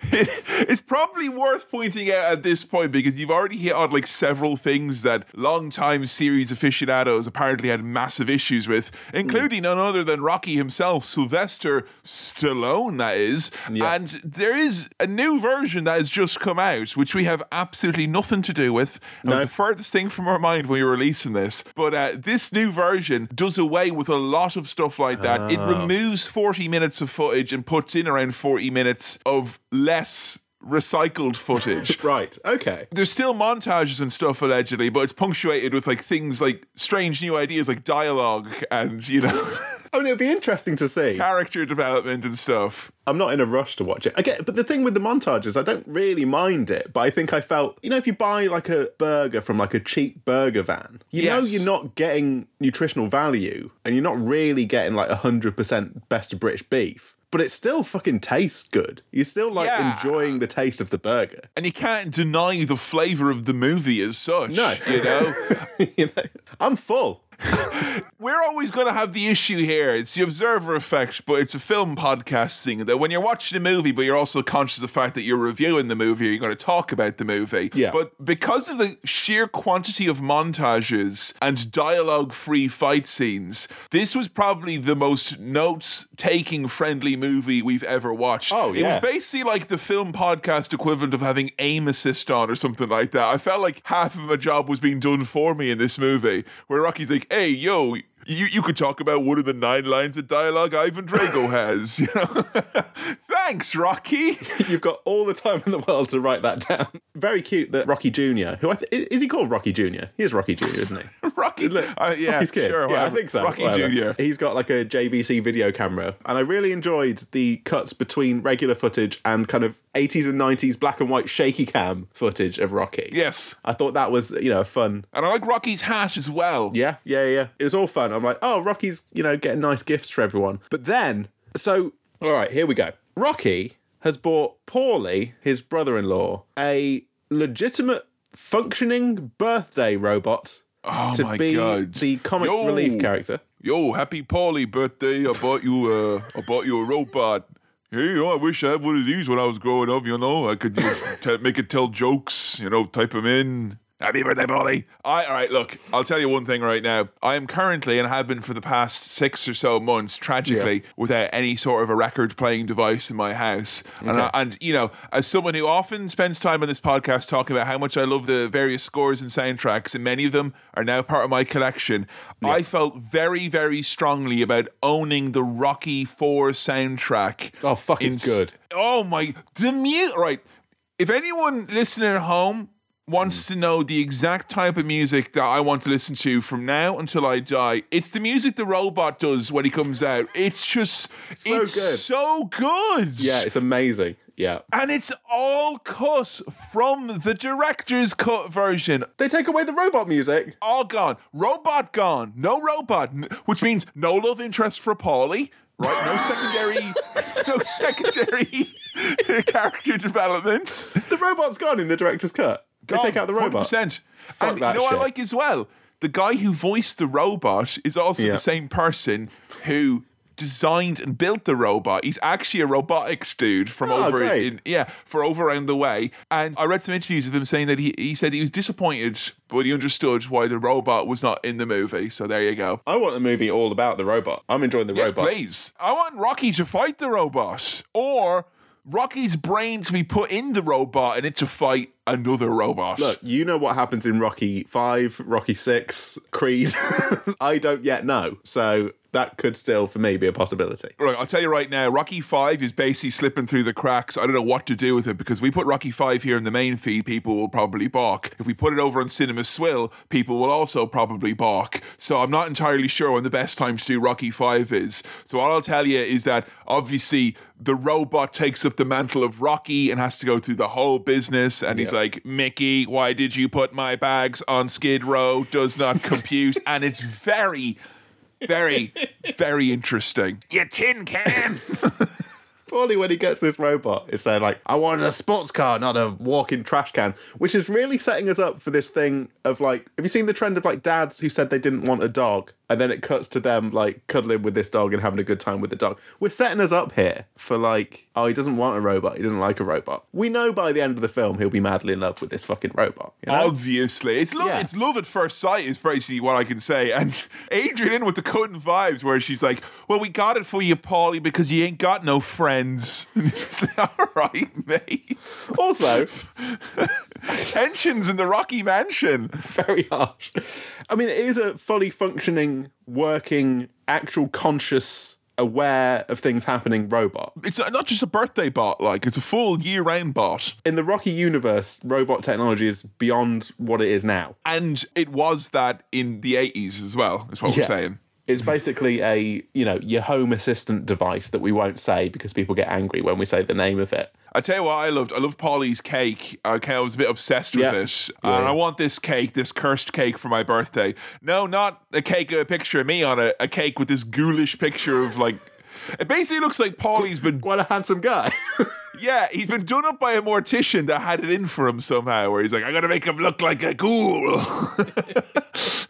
it's probably worth pointing out at this point because you've already hit on like several things that long-time series aficionados apparently had massive issues with, including none other than Rocky himself, Sylvester Stallone, that is. And there is a new version that has just come out, which we have absolutely nothing to do with. It was the furthest thing from our mind when we were releasing this. But uh, this new version does away with a lot of stuff like that. It removes 40 minutes of footage and puts in around 40 minutes of less recycled footage. right. Okay. There's still montages and stuff allegedly, but it's punctuated with like things like strange new ideas like dialogue and, you know, oh, I mean, it'd be interesting to see. character development and stuff. I'm not in a rush to watch it. I get, but the thing with the montages, I don't really mind it. But I think I felt, you know, if you buy like a burger from like a cheap burger van, you know, you're not getting nutritional value, and you're not really getting like hundred percent best of British beef. But it still fucking tastes good. You're still like Yeah. enjoying the taste of the burger. And you can't deny the flavor of the movie as such. No. You know? you know, I'm full. We're always going to have the issue here. It's the observer effect, but it's a film podcast thing that when you're watching a movie, but you're also conscious of the fact that you're reviewing the movie you're going to talk about the movie. Yeah. But because of the sheer quantity of montages and dialogue free fight scenes, this was probably the most notes taking friendly movie we've ever watched. Oh, yeah. It was basically like the film podcast equivalent of having aim assist on or something like that. I felt like half of my job was being done for me in this movie, where Rocky's like, "Hey, yo." You, you could talk about one of the nine lines of dialogue Ivan Drago has. You know? Thanks, Rocky. You've got all the time in the world to write that down. Very cute that Rocky Jr., who I th- is he called Rocky Jr.? He is Rocky Jr., isn't he? Rocky. Uh, yeah, Rocky's kid. sure. yeah, I think so. Rocky whatever. Junior. He's got like a JVC video camera, and I really enjoyed the cuts between regular footage and kind of 80s and 90s black and white shaky cam footage of Rocky. Yes, I thought that was, you know, fun. and I like Rocky's hat as well. Yeah, yeah, yeah. It was all fun. I'm like, oh, Rocky's, you know, getting nice gifts for everyone. But then, so, all right, here we go. Rocky has bought Paulie, his brother in law, a legitimate functioning birthday robot Oh to my be god! the comic Yo. relief character. Yo, happy Paulie birthday! I bought you uh, I bought you a robot. Hey, you know, I wish I had one of these when I was growing up. You know, I could you know, t- make it tell jokes. You know, type them in. Happy birthday, Paulie! I, all right, look, I'll tell you one thing right now. I am currently and have been for the past six or so months, tragically, without any sort of a record-playing device in my house. And, I, and you know, as someone who often spends time on this podcast talking about how much I love the various scores and soundtracks, and many of them are now part of my collection, I felt very, very strongly about owning the Rocky Four soundtrack. Oh, fuck, it's s- good. Oh my, the mute. Right, if anyone listening at home wants mm. to know the exact type of music that I want to listen to from now until I die, it's the music the robot does when he comes out. It's just, So it's good. so good. Yeah, it's amazing. Yeah. And it's all cut from the director's cut version. They take away the robot music. All gone. Robot gone. No robot. Which means no love interest for Paulie. Right? No secondary no secondary character developments. The robot's gone in the director's cut. They take out the robot. 100%. And you know what I like as well? The guy who voiced the robot is also Yeah. the same person who designed and built the robot. He's actually a robotics dude from Oh, over great. in yeah, for over around the way. And I read some interviews of him saying that he, he said he was disappointed, but he understood why the robot was not in the movie. So there you go. I want the movie all about the robot. I'm enjoying the Yes, robot. please. I want Rocky to fight the robot, or Rocky's brain to be put in the robot and it to fight another robot. Look, you know what happens in Rocky 5, Rocky 6, Creed. I don't yet know. So that could still, for me, be a possibility. Right, I'll tell you right now, Rocky Five is basically slipping through the cracks. I don't know what to do with it because if we put Rocky Five here in the main feed, people will probably balk. If we put it over on Cinema Swirl, people will also probably balk. So I'm not entirely sure when the best time to do Rocky Five is. So all I'll tell you is that obviously the robot takes up the mantle of Rocky and has to go through the whole business. And he's like, Mickey, why did you put my bags on Skid Row? Does not compute. and it's very, very, very interesting. You tin can. Probably when he gets this robot, it's saying like, "I wanted a sports car, not a walking trash can," which is really setting us up for this thing of like, have you seen the trend of like dads who said they didn't want a dog, and then it cuts to them like cuddling with this dog and having a good time with the dog. We're setting us up here for like, oh, he doesn't want a robot, he doesn't like a robot. We know by the end of the film he'll be madly in love with this fucking robot. You know? Obviously, it's love. Yeah. It's love at first sight. Is basically what I can say. And Adrian with the cutting vibes, where she's like, "Well, we got it for you, Paulie, because you ain't got no friends." All right, mate. also, Tensions in the Rocky Mansion. very harsh. I mean, it is a fully functioning, working, actual conscious, aware of things happening robot. It's not just a birthday bot. Like it's a full year-round bot. In the Rocky universe, robot technology is beyond what it is now. And it was that in the 80s as well, is what we're saying. It's basically a, you know, your home assistant device that we won't say because people get angry when we say the name of it. I tell you what I loved. I loved Paulie's cake. Okay, I was a bit obsessed with Yeah. it. Yeah. And I want this cake, this cursed cake for my birthday. No, not a cake a picture of me on it, a cake with this ghoulish picture of like it basically looks like Paulie's been Quite a handsome guy. yeah, he's been done up by a mortician that had it in for him somehow, where he's like, I gotta make him look like a ghoul.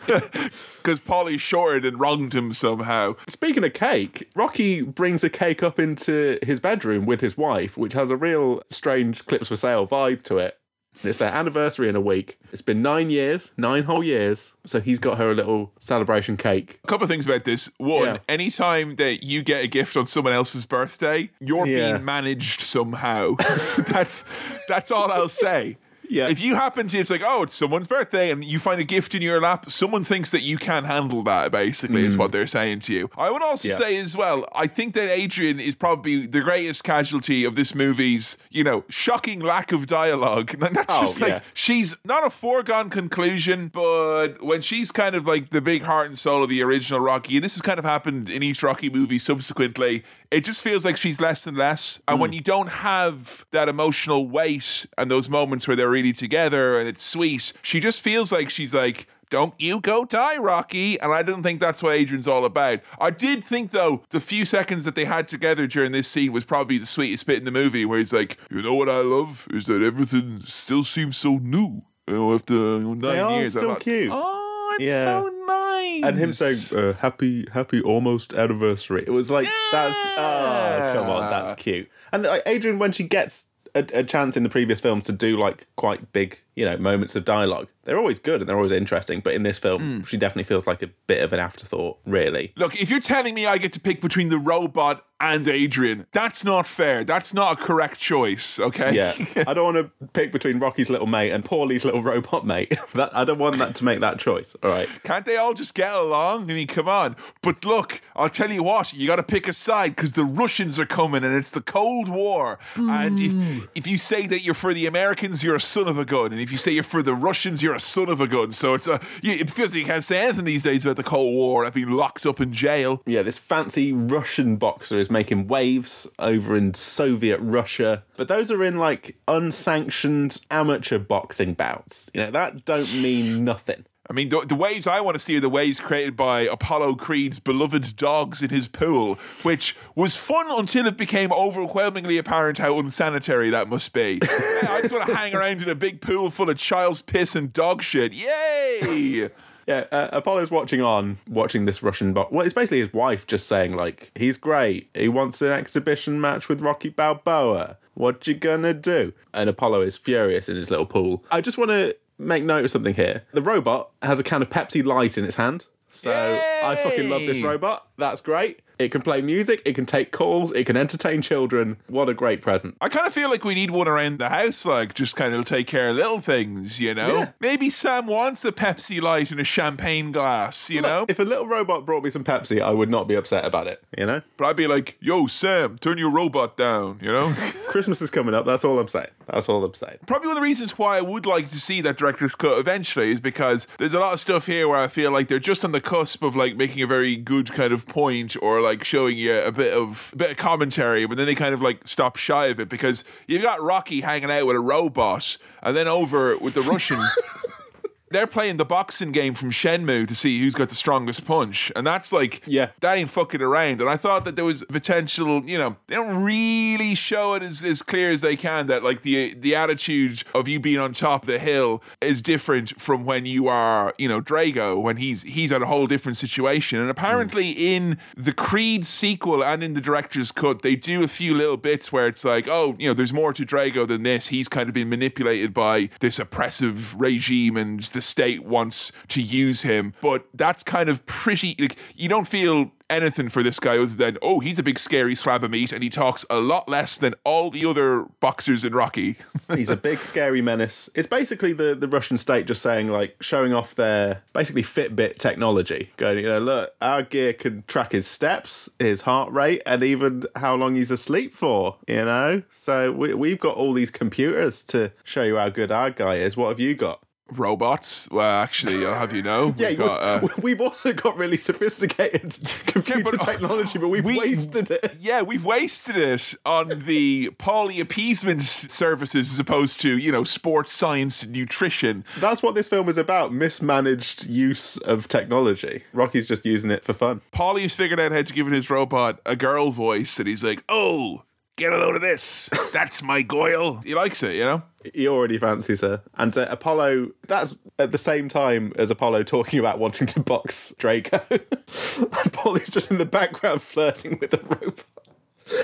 Because Paulie shorted and wronged him somehow. Speaking of cake, Rocky brings a cake up into his bedroom with his wife, which has a real strange clips for sale vibe to it. And it's their anniversary in a week. It's been nine years, nine whole years. So he's got her a little celebration cake. A couple of things about this. One, Yeah. anytime that you get a gift on someone else's birthday, you're Yeah. being managed somehow. that's that's all I'll say. Yeah. If you happen to, it's like, oh, it's someone's birthday, and you find a gift in your lap, someone thinks that you can't handle that, basically, is what they're saying to you. I would also Mm. Yeah. say as well, I think that Adrian is probably the greatest casualty of this movie's, you know, shocking lack of dialogue. And that's Oh, just like, yeah. she's not a foregone conclusion, but when she's kind of like the big heart and soul of the original Rocky, and this has kind of happened in each Rocky movie subsequently, it just feels like she's less and less. And when mm. you don't have that emotional weight and those moments where they're really together and it's sweet, she just feels like she's like, don't you go die, Rocky. And I don't think that's what Adrian's all about. I did think, though, the few seconds that they had together during this scene was probably the sweetest bit in the movie, where he's like, you know what I love? Is that everything still seems so new. You know, after you know, nine are years. I'm still like, cute. Oh, it's Yeah. so nice. And him saying uh, happy happy almost anniversary. It was like that's oh come on that's cute. And like adrian when she gets a, a chance in the previous film to do like quite big you know moments of dialogue they're always good and they're always interesting but in this film hmm. she definitely feels like a bit of an afterthought really Look, if you're telling me I get to pick between the robot and Adrian, that's not fair. That's not a correct choice, okay? yeah i don't want to pick between rocky's little mate and paulie's little robot mate that i don't want that to make that choice all right Can't they all just get along? I mean, come on. But look, I'll tell you what, you got to pick a side because the Russians are coming and it's the Cold War. And if, hmm. if you say that you're for the Americans, you're a son of a gun. And if you say you're for the Russians, you're a son of a gun. So it's a, you, it feels like you can't say anything these days about the Cold War. I've been locked up in jail. Yeah, this fancy Russian boxer is making waves over in Soviet Russia, but those are in like unsanctioned amateur boxing bouts. You know, that don't mean nothing. I mean, the, the waves I want to see are the waves created by Apollo Creed's beloved dogs in his pool, which was fun until it became overwhelmingly apparent how unsanitary that must be. Yeah, I just want to hang around in a big pool full of child's piss and dog shit. Yay! Yeah, uh, Apollo's watching on, watching this Russian box. Well, it's basically his wife just saying, like, he's great. He wants an exhibition match with Rocky Balboa. What you gonna do? And Apollo is furious in his little pool. I just want to make note of something here. The robot has a can of Pepsi Light in its hand. So I fucking love this robot. That's great. It can play music, it can take calls, it can entertain children. What a great present. I kind of feel like we need one around the house, like just kind of take care of little things, you know? Yeah. Maybe Sam wants a Pepsi Light in a champagne glass, you know? If a little robot brought me some Pepsi, I would not be upset about it, you know? But I'd be like, yo, Sam, turn your robot down, you know? Christmas is coming up, that's all I'm saying. That's all I'm saying. Probably one of the reasons why I would like to see that director's cut eventually is because there's a lot of stuff here where I feel like they're just on the cusp of like making a very good kind of point or like showing you a bit of a bit of commentary, but then they kind of like stop shy of it because you've got Rocky hanging out with a robot, and then over with the Russians. They're playing the boxing game from Shenmue to see who's got the strongest punch. And that's like, Yeah. that ain't fucking around. And I thought that there was potential, you know, they don't really show it as, as clear as they can that like the the attitude of you being on top of the hill is different from when you are, you know, Drago, when he's he's at a whole different situation. And apparently in the Creed sequel and in the director's cut, they do a few little bits where it's like, oh, you know, there's more to Drago than this. He's kind of been manipulated by this oppressive regime and the state wants to use him. But that's kind of pretty like you don't feel anything for this guy other than oh he's a big scary slab of meat and he talks a lot less than all the other boxers in Rocky. He's a big, scary menace. It's basically the, the Russian state just saying, like, showing off their basically Fitbit technology. Going, you know, look, our gear can track his steps, his heart rate, and even how long he's asleep for, you know? So we, we've got all these computers to show you how good our guy is. What have you got? Robots. Well, actually, I'll have you know, Yeah, we've got, uh, we, have also got really sophisticated computer but- technology, but we've we- wasted it. Yeah, we've wasted it on the Paulie appeasement services as opposed to, you know, sports science nutrition. That's what this film is about mismanaged use of technology. Rocky's just using it for fun. Paulie's figured out how to give his robot a girl voice, and he's like, oh, get a load of this. That's my Goyle. He likes it, you know? he already fancies her. And uh, Apollo, that's at the same time as Apollo talking about wanting to box Drago. and Paulie's just in the background flirting with the robot.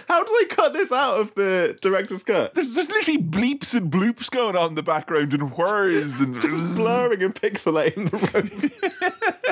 How do they cut this out of the director's cut? There's just literally bleeps and bloops going on in the background and whirs and Just blurring and pixelating the robot.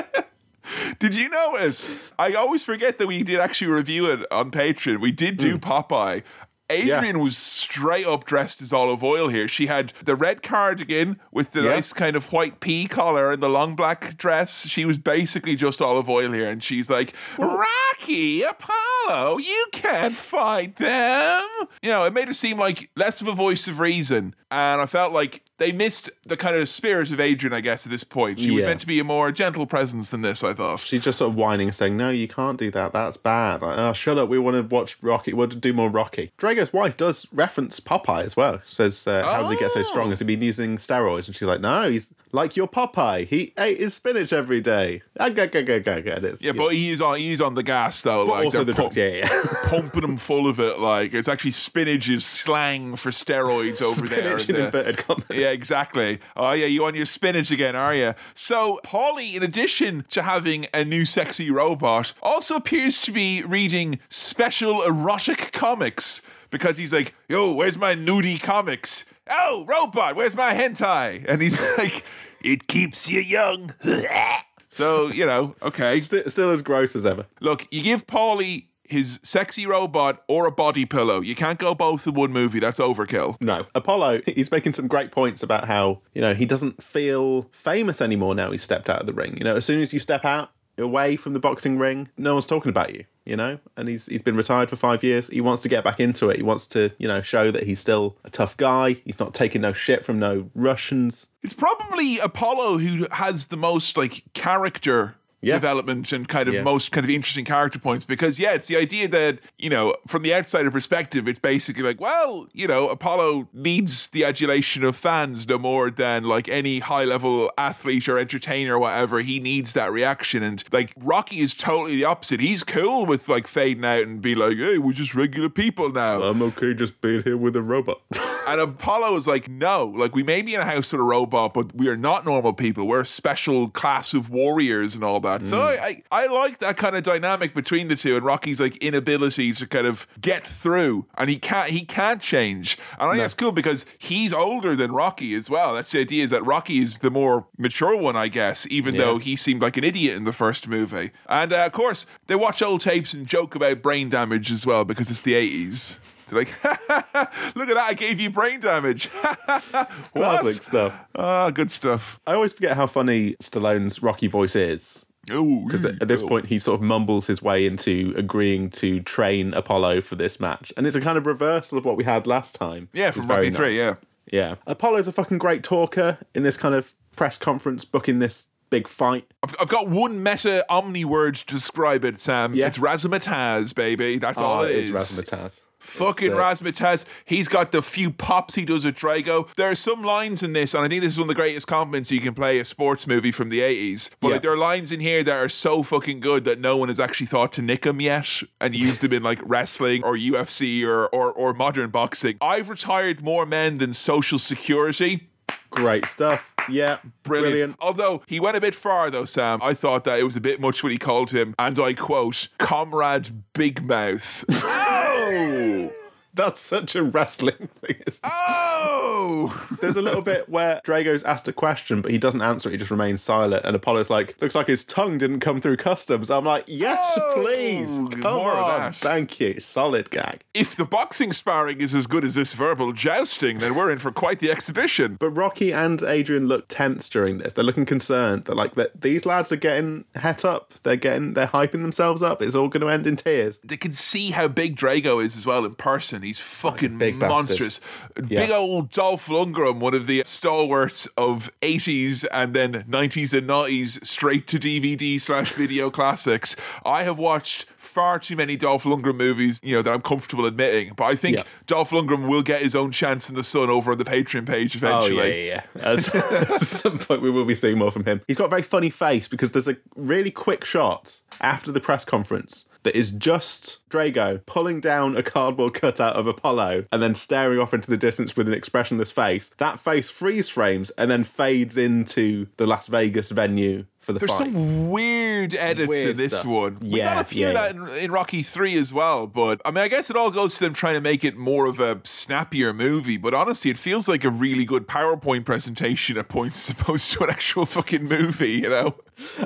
Did you notice? I always forget that we did actually review it on Patreon. We did do hmm. Popeye. Adrian was straight up dressed as Olive Oyl here. She had the red cardigan with the Yeah. nice kind of white pea collar and the long black dress. She was basically just Olive Oyl here, and she's like, Rocky, Apollo, you can't fight them. You know, it made her seem like less of a voice of reason. And I felt like they missed the kind of spirit of Adrian, I guess, at this point. She was Yeah. meant to be a more gentle presence than this, I thought. She's just sort of whining, saying, "No, you can't do that. That's bad." Like, oh, shut up. We want to watch Rocky. We want to do more Rocky. Drago's wife does reference Popeye as well. She says, uh, "How did he get so strong? Has he been using steroids?" And she's like, "No, he's like your Popeye. He ate his spinach every day." Ah, go, go, go, go, go. And it's- Yeah, but he's on he's on the gas though. like also they're the drugs. pump- Yeah, yeah. pumping him full of it. Like it's actually spinach is slang for steroids over there. Spinach in and, inverted commas. yeah, exactly. Oh yeah, you on your spinach again, are you? So Paulie, in addition to having a new sexy robot, also appears to be reading special erotic comics because he's like, "Yo, where's my nudie comics? Oh, robot, where's my hentai?" And he's like, "It keeps you young." so you know, okay. Still, still as gross as ever. Look, you give Paulie his sexy robot or a body pillow. You can't go both in one movie. That's overkill. No, Apollo. He's making some great points about how you know he doesn't feel famous anymore now. He's stepped out of the ring. You know, as soon as you step out away from the boxing ring, no one's talking about you. You know, and he's he's been retired for five years. He wants to get back into it. He wants to you know show that he's still a tough guy. He's not taking no shit from no Russians. It's probably Apollo who has the most like character Yeah. development and kind of Yeah. most kind of interesting character points because yeah, it's the idea that, you know, from the outsider perspective, it's basically like, well, you know, Apollo needs the adulation of fans no more than like any high level athlete or entertainer or whatever. He needs that reaction. And like Rocky is totally the opposite. He's cool with like fading out and be like, hey, we're just regular people now. I'm okay just being here with a robot. And Apollo is like, no, like we may be in a house with a robot, but we are not normal people. We're a special class of warriors and all that. So I, I, I like that kind of dynamic between the two and Rocky's like inability to kind of get through. And he can't he can't change. And I think that's cool because he's older than Rocky as well. That's the idea is that Rocky is the more mature one, I guess, even though he seemed like an idiot in the first movie. And uh, of course, they watch old tapes and joke about brain damage as well because it's the 80s. They're like, look at that, I gave you brain damage. Classic stuff. Ah, good stuff. I always forget how funny Stallone's Rocky voice is. Oh, because at, at this point, he sort of mumbles his way into agreeing to train Apollo for this match. And it's a kind of reversal of what we had last time. yeah, from Rocky 3, nice. yeah. Yeah. Apollo's a fucking great talker in this kind of press conference, booking this big fight. I've, I've got one meta omni word to describe it, Sam. Yeah. It's Razzmatazz, baby. That's ah, all Oh, it is is. Razzmatazz. Fucking It's, Razzmatazz. He's got the few pops he does with Drago. There are some lines in this, and I think this is one of the greatest compliments you can play a sports movie from the 80s. But Yeah. like, there are lines in here that are so fucking good that no one has actually thought to nick them yet and use them in like wrestling or UFC or, or, or modern boxing. I've retired more men than Social Security. Great stuff. Yeah. Brilliant. Brilliant. Although he went a bit far, though, Sam. I thought that it was a bit much when he called him, and I quote, Comrade Big Mouth. oh! That's such a wrestling thing. Oh! There's a little bit where Drago's asked a question, but he doesn't answer it. He just remains silent. And Apollo's like, looks like his tongue didn't come through customs. I'm like, yes, Oh, please. Come on. Thank you. Solid gag. If the boxing sparring is as good as this verbal jousting, then we're in for quite the exhibition. But Rocky and Adrian look tense during this. They're looking concerned. They're like, that these lads are getting het up. They're getting, they're hyping themselves up. It's all going to end in tears. They can see how big Drago is as well in person. He's fucking big monstrous. Big old Dolph Lundgren, one of the stalwarts of 80s and then 90s and 90s straight to DVD slash video classics. I have watched far too many Dolph Lundgren movies, you know, that I'm comfortable admitting. But I think Yeah. Dolph Lundgren will get his own chance in the sun over on the Patreon page eventually. Oh, yeah, yeah, yeah. At some point, we will be seeing more from him. He's got a very funny face because there's a really quick shot after the press conference that is just Drago pulling down a cardboard cutout of Apollo and then staring off into the distance with an expressionless face. That face freeze frames and then fades into the Las Vegas venue for the There's fight. some weird edits Weird in this stuff. one. we got a few yeah, of that in, in Rocky 3 as well, but I mean, I guess it all goes to them trying to make it more of a snappier movie, but honestly, it feels like a really good PowerPoint presentation at points as opposed to an actual fucking movie, you know?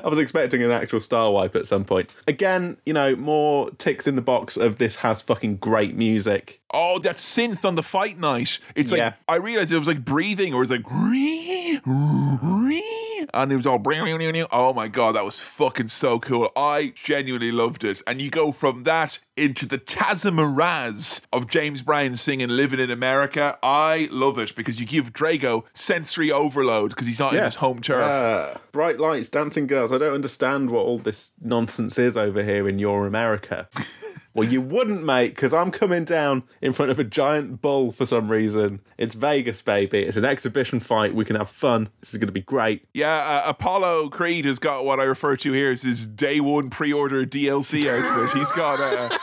I was expecting an actual star wipe at some point. Again, you know, more ticks in the box of this has fucking great music. Oh, that synth on the fight night. It's like, Yeah. I realized it was like breathing or it was like, "Ree, ree," and it was all, oh my God, that was fucking so cool. I genuinely loved it. And you go from that into the Tazamaraz of James Brown singing Living in America. I love it because you give Drago sensory overload because he's not in his home turf. Uh, bright lights, dancing girls. I don't understand what all this nonsense is over here in your America. well, you wouldn't, mate, because I'm coming down in front of a giant bull for some reason. It's Vegas, baby. It's an exhibition fight. We can have fun. This is going to be great. Yeah, uh, Apollo Creed has got what I refer to here as his day one pre-order DLC outfit. He's got a.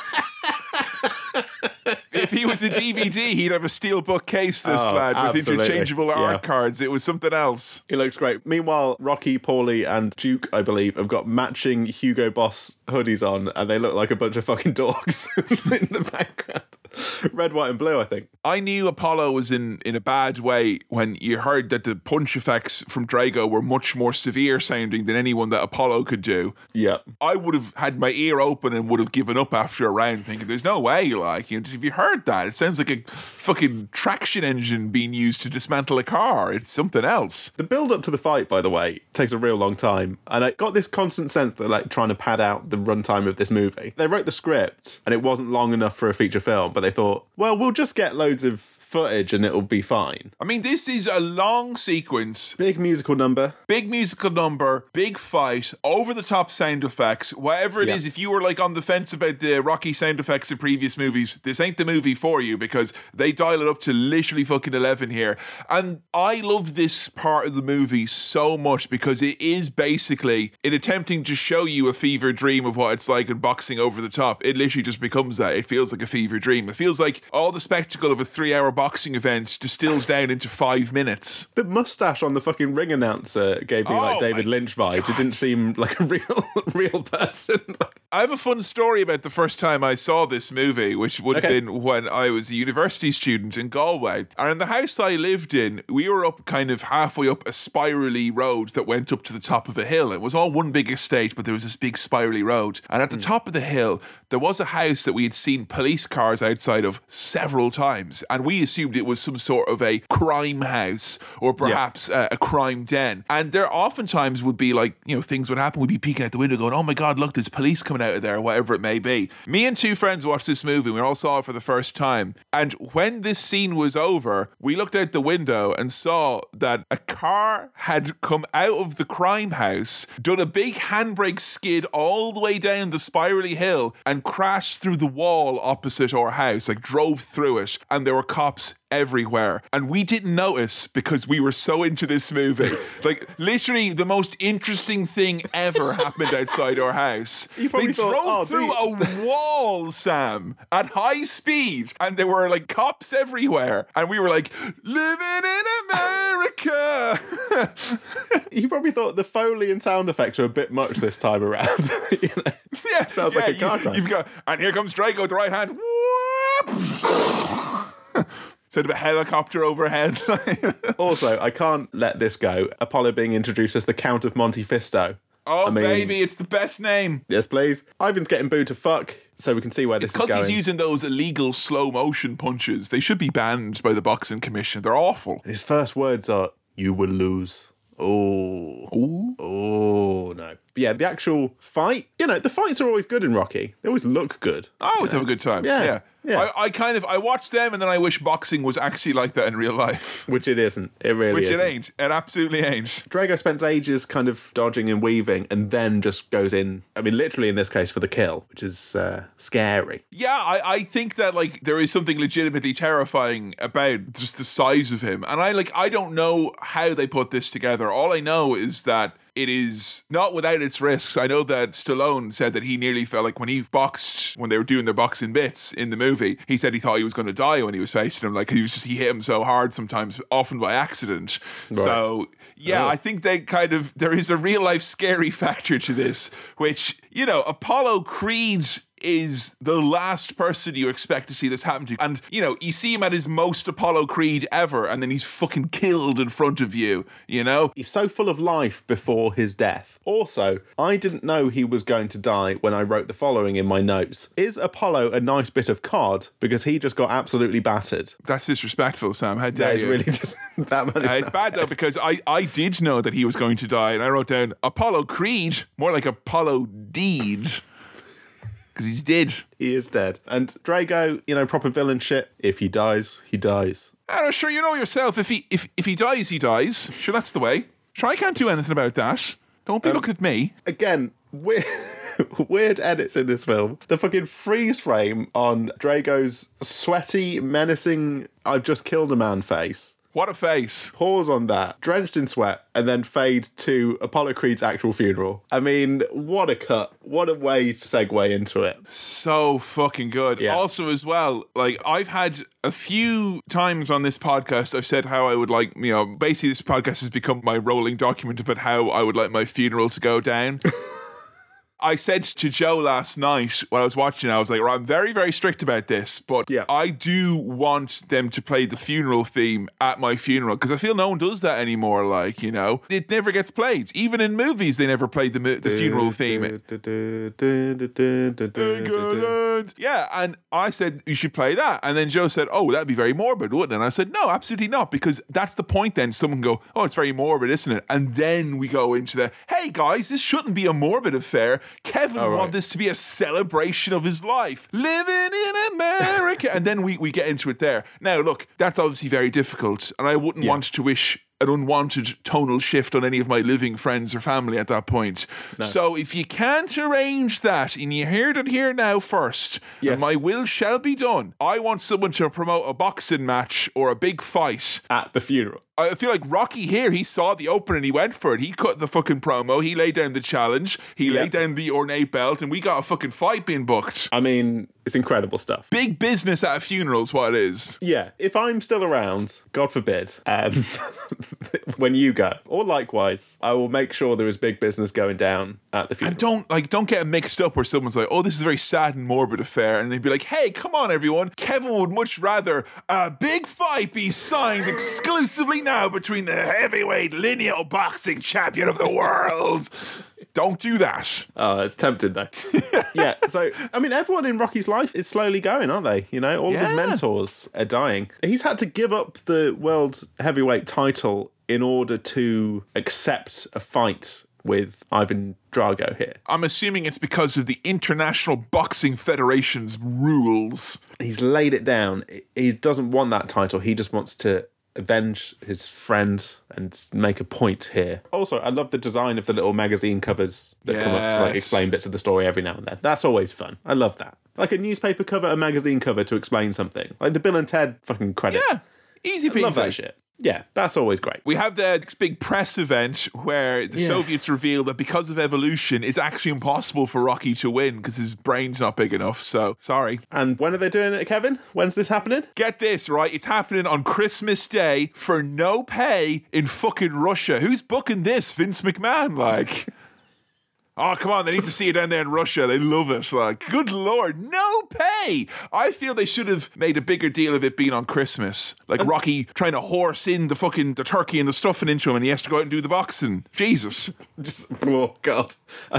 if he was a DVD, he'd have a steelbook case. This Oh, lad with absolutely. interchangeable Yeah. art cards. It was something else. It looks great. Meanwhile, Rocky, Paulie, and Duke, I believe, have got matching Hugo Boss hoodies on, and they look like a bunch of fucking dogs in the background. Red, white, and blue, I think. I knew Apollo was in, in a bad way when you heard that the punch effects from Drago were much more severe sounding than anyone that Apollo could do. Yeah. I would have had my ear open and would have given up after a round, thinking, "There's no way." Like, you know, if you heard that, it sounds like a fucking traction engine being used to dismantle a car. It's something else. The build up to the fight, by the way, takes a real long time. And I got this constant sense that like trying to pad out the runtime of this movie. They wrote the script and it wasn't long enough for a feature film, but they thought, well, we'll just get loads of footage and it'll be fine. I mean, this is a long sequence, Big musical number. big musical number, big fight, over the top sound effects, whatever it is. Yeah. If you were like on the fence about the Rocky sound effects in previous movies, this ain't the movie for you because they dial it up to literally fucking 11 here. And I love this part of the movie so much because it is basically, in attempting to show you a fever dream of what it's like in boxing over the top, it literally just becomes that. It feels like a fever dream. It feels like all the spectacle of a three hour boxing events distills down into five minutes. The mustache on the fucking ring announcer gave me Oh like David Lynch vibes. It didn't seem like a real real person. I have a fun story about the first time I saw this movie, which would have been when I was a university student in Galway. And in the house I lived in, we were up kind of halfway up a spirally road that went up to the top of a hill. It was all one big estate, but there was this big spirally road. And at the hmm. top of the hill, there was a house that we had seen police cars outside of several times. And we assumed it was some sort of a crime house or perhaps uh, a crime den. And there oftentimes would be like, you know, things would happen. We'd be peeking out the window going, oh my God, look, there's police coming out of there, whatever it may be. Me and two friends watched this movie. We all saw it for the first time. And when this scene was over, we looked out the window and saw that a car had come out of the crime house, done a big handbrake skid all the way down the spirally hill, and crashed through the wall opposite our house, like drove through it. And there were cops everywhere. And we didn't notice because we were so into this movie. like, literally, the most interesting thing ever happened outside our house. They thought, drove "Oh, through a wall, Sam, at high speed. And there were like cops everywhere. And we were like, living in America. you probably thought the Foley and sound effects are a bit much this time around. you know? yeah. Sounds yeah, like a car you, crash. You've got, and here comes Drago with the right hand. Instead of a helicopter overhead. Also, I can't let this go. Apollo being introduced as the Count of Monte Fisto. oh, I mean- baby, it's the best name. Yes, please. Ivan's getting booed to fuck, so we can see where this is Because he's using those illegal slow motion punches. They should be banned by the Boxing Commission. They're awful. His first words are, "You will lose." Oh, oh no. But yeah, the actual fight. You know, the fights are always good in Rocky. They always look good. I always have a good time. Yeah, Yeah. Yeah. I, I kind of I watch them and then I wish boxing was actually like that in real life. Which it isn't. It really Which isn't. it ain't. It absolutely ain't. Drago spends ages kind of dodging and weaving, and then just goes in. I mean, literally in this case for the kill, which is uh, scary. Yeah, I, I think that like there is something legitimately terrifying about just the size of him. And I like I don't know how they put this together. All I know is that it is not without its risks. I know that Stallone said that he nearly felt like when he boxed, when they were doing their boxing bits in the movie, he said he thought he was going to die when he was facing him. Like he was just, he hit him so hard sometimes, often by accident. So, yeah, Oh. I think they kind of there is a real life scary factor to this, which you know Apollo Creed is the last person you expect to see this happen to, and you know you see him at his most Apollo Creed ever, and then he's fucking killed in front of you. You know, He's so full of life before his death. Also, I didn't know he was going to die when I wrote the following in my notes. Is Apollo a nice bit of cod? Because he just got absolutely battered. that's disrespectful, Sam. How dare That you? really just that. Is Uh, it's bad though because I, I did know that he was going to die, and I wrote down Apollo Creed, more like Apollo Deed, because he's dead. He is dead. And Drago, you know, proper villain shit. If he dies, he dies. I'm sure, you know yourself. If he if if he dies, he dies. Sure, that's the way. Sure, I can't do anything about that. Don't be Um, looking at me. Again, weird, weird edits in this film. The fucking freeze frame on Drago's sweaty, menacing, I've just killed a man face. What a face. Pause on that, drenched in sweat, and then fade to Apollo Creed's actual funeral. I mean, what a cut. What a way to segue into it. So fucking good. Yeah. Also, as well, like I've had a few times on this podcast, I've said how I would like, you know, basically this podcast has become my rolling document about how I would like my funeral to go down. I said to Joe last night when I was watching, I was like, "Right, I'm very, very strict about this, but Yeah. I do want them to play the funeral theme at my funeral because I feel no one does that anymore. Like, you know, it never gets played. Even in movies, they never played the, the funeral theme. Yeah, and I said you should play that, and then Joe said, "Oh, that'd be very morbid, wouldn't it?" And I said, "No, absolutely not, because that's the point." Then someone can go, "Oh, it's very morbid, isn't it?" And then we go into the, "Hey guys, this shouldn't be a morbid affair. Kevin right. wanted this to be a celebration of his life, living in America," and then we we get into it there. Now, look, that's obviously very difficult, and I wouldn't want to wish an unwanted tonal shift on any of my living friends or family at that point. So if you can't arrange that and you heard it here now first, Yes. and my will shall be done, I want someone to promote a boxing match or a big fight. At the funeral. I feel like Rocky here, he saw the open and he went for it. He cut the fucking promo, he laid down the challenge, he Yeah. laid down the ornate belt, and we got a fucking fight being booked. I mean, it's incredible stuff. Big business at a funeral is what it is. Yeah, if I'm still around, God forbid, um, when you go, or likewise, I will make sure there is big business going down at the funeral. And don't like don't get mixed up where someone's like, "Oh, this is a very sad and morbid affair," and they'd be like, "Hey, come on, everyone! Kevin would much rather a big fight be signed exclusively now between the heavyweight lineal boxing champion of the world." Don't do that. Oh, it's tempting though. yeah, so I mean, everyone in Rocky's life is slowly going, aren't they? You know, all of his mentors are dying. He's had to give up the world heavyweight title in order to accept a fight with Ivan Drago here. I'm assuming it's because of the International Boxing Federation's rules. He's laid it down. He doesn't want that title. He just wants to avenge his friend and make a point here. Also, I love the design of the little magazine covers that come up to like explain bits of the story every now and then. That's always fun. I love that. Like a newspaper cover, a magazine cover to explain something. Like the Bill and Ted fucking credit. Yeah, easy I love peasy. that shit. Yeah, that's always great. We have the big press event where the Yeah. Soviets reveal that because of evolution, it's actually impossible for Rocky to win because his brain's not big enough. So, sorry. And when are they doing it, Kevin? When's this happening? Get this, right? It's happening on Christmas Day for no pay in fucking Russia. Who's booking this? Vince McMahon, like. Oh, come on. They need to see it down there in Russia. They love it. Like, good lord, no pay. I feel they should have made a bigger deal of it being on Christmas. Like Rocky trying to horse in the fucking the turkey and the stuffing into him and he has to go out and do the boxing. Jesus. Just oh god.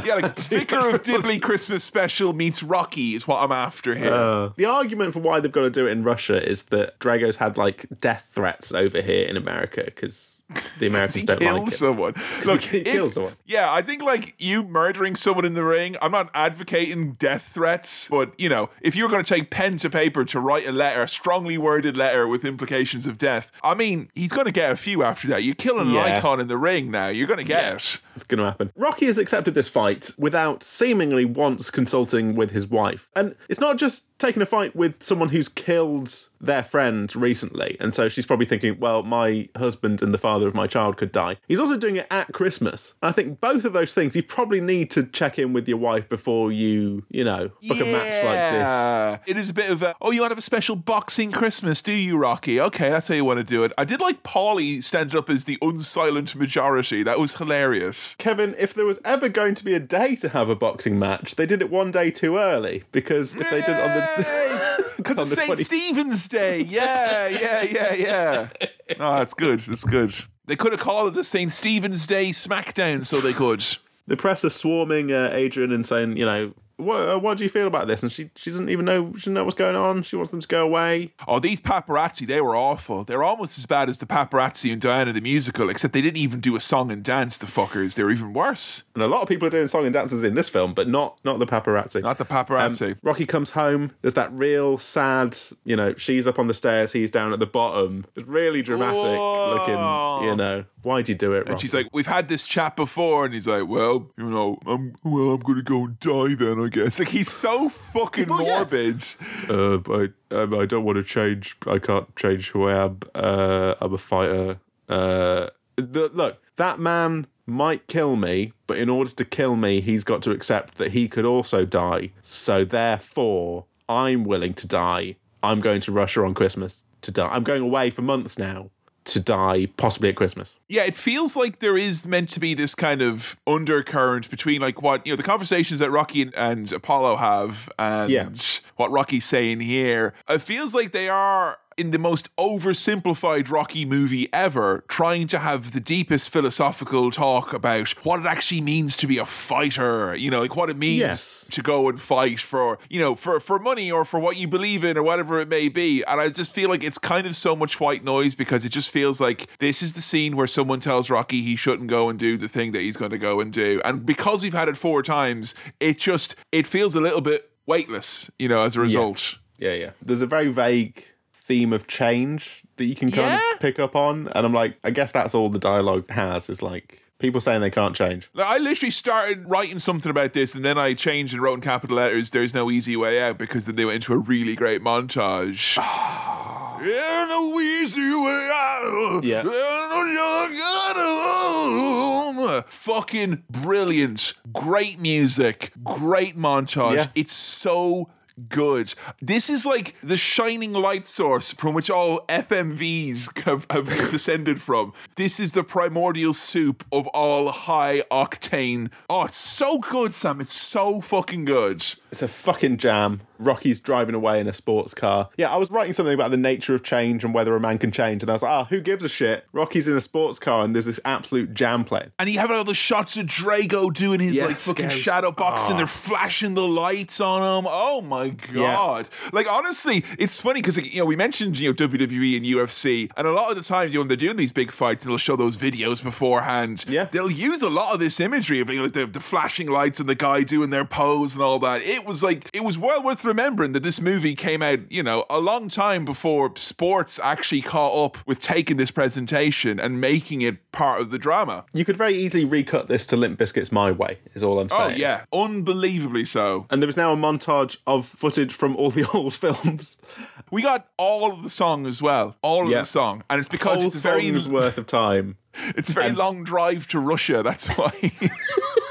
Yeah, like Vicar of Dibley Christmas special meets Rocky is what I'm after here. Uh, the argument for why they've got to do it in Russia is that Drago's had like death threats over here in America because the Americans don't like it. someone. Look, he if- killed someone. Yeah, I think like you murdering someone in the ring. I'm not advocating death threats, but you know, if you're going to take pen to paper to write a letter, a strongly worded letter with implications of death, I mean, he's going to get a few after that. You're killing an Yeah. icon in the ring now. You're going to get it. It's going to happen. Rocky has accepted this fight without seemingly once consulting with his wife. And it's not just taking a fight with someone who's killed their friend recently. And so she's probably thinking, well, my husband and the father of my child could die. He's also doing it at Christmas. And I think both of those things, you probably need to check in with your wife before you, you know, book a match like this. It is a bit of a, oh, you want to have a special boxing Christmas, do you, Rocky? Okay, that's how you want to do it. I did like Paulie standing up as the unsilent majority. That was hilarious. Kevin, if there was ever going to be a day to have a boxing match, they did it one day too early because if they did it on the Because on it's St. 20 Stephen's Day. Yeah, yeah, yeah, yeah. Oh, that's good. That's good. They could have called it the St. Stephen's Day SmackDown, so they could. the press are swarming uh, Adrian and saying, you know, what, uh, what do you feel about this? And she she doesn't even know she doesn't know what's going on. She wants them to go away. Oh, these paparazzi, they were awful. They're almost as bad as the paparazzi in Diana the Musical, except they didn't even do a song and dance, the fuckers. They were even worse. And a lot of people are doing song and dances in this film, but not not the paparazzi. Not the paparazzi. Um, Rocky comes home. There's that real sad, you know, she's up on the stairs, he's down at the bottom. It's really dramatic Whoa. looking, you know. Why'd you do it, Rocky? And she's like, "We've had this chat before," and he's like, "Well, you know, I'm well, I'm gonna go and die then, I guess." Like he's so fucking Well, yeah. morbid. uh, I, um, I don't want to change. I can't change who I am. Uh, I'm a fighter. Uh, the, look, that man might kill me, but in order to kill me, he's got to accept that he could also die. So therefore, I'm willing to die. I'm going to Russia on Christmas to die. I'm going away for months now to die, possibly at Christmas. Yeah, it feels like there is meant to be this kind of undercurrent between like what you know the conversations that Rocky and, and Apollo have and Yeah. what Rocky's saying here. It feels like they are in the most oversimplified Rocky movie ever, trying to have the deepest philosophical talk about what it actually means to be a fighter, you know, like what it means Yes. to go and fight for, you know, for, for money or for what you believe in or whatever it may be. And I just feel like it's kind of so much white noise because it just feels like this is the scene where someone tells Rocky he shouldn't go and do the thing that he's going to go and do. And because we've had it four times, it just, it feels a little bit weightless, you know, as a result. Yeah, yeah. There's a very vague theme of change that you can kind Yeah. of pick up on. And I'm like, I guess that's all the dialogue has is like people saying they can't change. I literally started writing something about this and then I changed and wrote in capital letters, there's no easy way out because then they went into a really great montage. There's no easy way out. Yeah. There's no shortcut home. Fucking brilliant. Great music. Great montage. Yeah. It's so good. This is like the shining light source from which all FMVs have, have descended from. This is the primordial soup of all high octane. Oh, it's so good, Sam. It's so fucking good. It's a fucking jam. Rocky's driving away in a sports car. Yeah, I was writing something about the nature of change and whether a man can change, and I was like, ah, who gives a shit? Rocky's in a sports car and there's this absolute jam playing. And you have all the shots of Drago doing his Yeah, like fucking scary. shadow box and Ah. they're flashing the lights on him. Oh my god! Like honestly, it's funny because you know we mentioned you know WWE and UFC, and a lot of the times you know when they're doing these big fights, and they'll show those videos beforehand. Yeah. they'll use a lot of this imagery of you know, like the, the flashing lights and the guy doing their pose and all that. It was like it was well worth remembering that this movie came out you know a long time before sports actually caught up with taking this presentation and making it part of the drama. You could very easily recut this to Limp Bizkit's My Way, is all I'm saying. Oh saying. yeah, unbelievably so. And there is now a montage of footage from all the old films. We got all of the song as well, all of Yeah. the song, and it's because it's a very worth of time. it's a very long drive to Russia. That's why.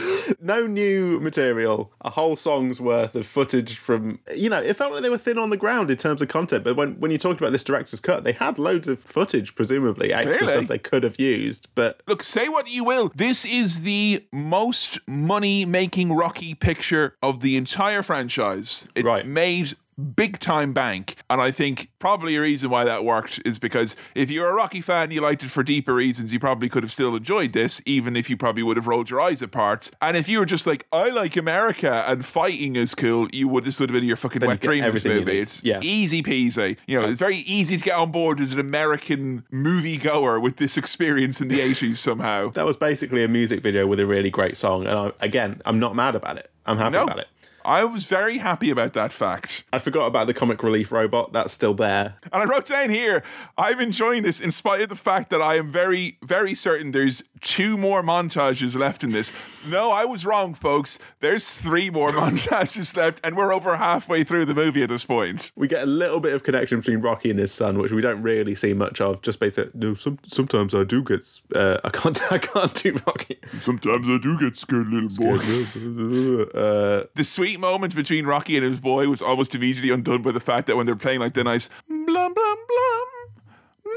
No new material. A whole song's worth of footage from. You know, it felt like they were thin on the ground in terms of content. But when, when you talked about this director's cut, they had loads of footage, presumably extra Really? stuff they could have used. But Look, say what you will. This is the most money making Rocky picture of the entire franchise. It Right. made big time bank. And I think probably a reason why that worked is because if you're a Rocky fan, you liked it for deeper reasons, you probably could have still enjoyed this, even if you probably would have rolled your eyes at parts. And if you were just like, I like America and fighting is cool, you would this would have been your fucking you wet dream this movie. It's Yeah. easy peasy. You know, it's very easy to get on board as an American movie goer with this experience in the 80s somehow. that was basically a music video with a really great song. And I, again, I'm not mad about it. I'm happy No. about it. I was very happy about that fact. I forgot about the comic relief robot. That's still there. And I wrote down here, I'm enjoying this in spite of the fact that I am very, very certain there's two more montages left in this. No, I was wrong, folks. There's three more montages left, and we're over halfway through the movie at this point. We get a little bit of connection between Rocky and his son, which we don't really see much of. Just basically, no. Some sometimes I do get. Uh, I can't. I can't do Rocky. Sometimes I do get scared, little boy. Uh, the sweet moment between Rocky and his boy was almost immediately undone by the fact that when they're playing like the nice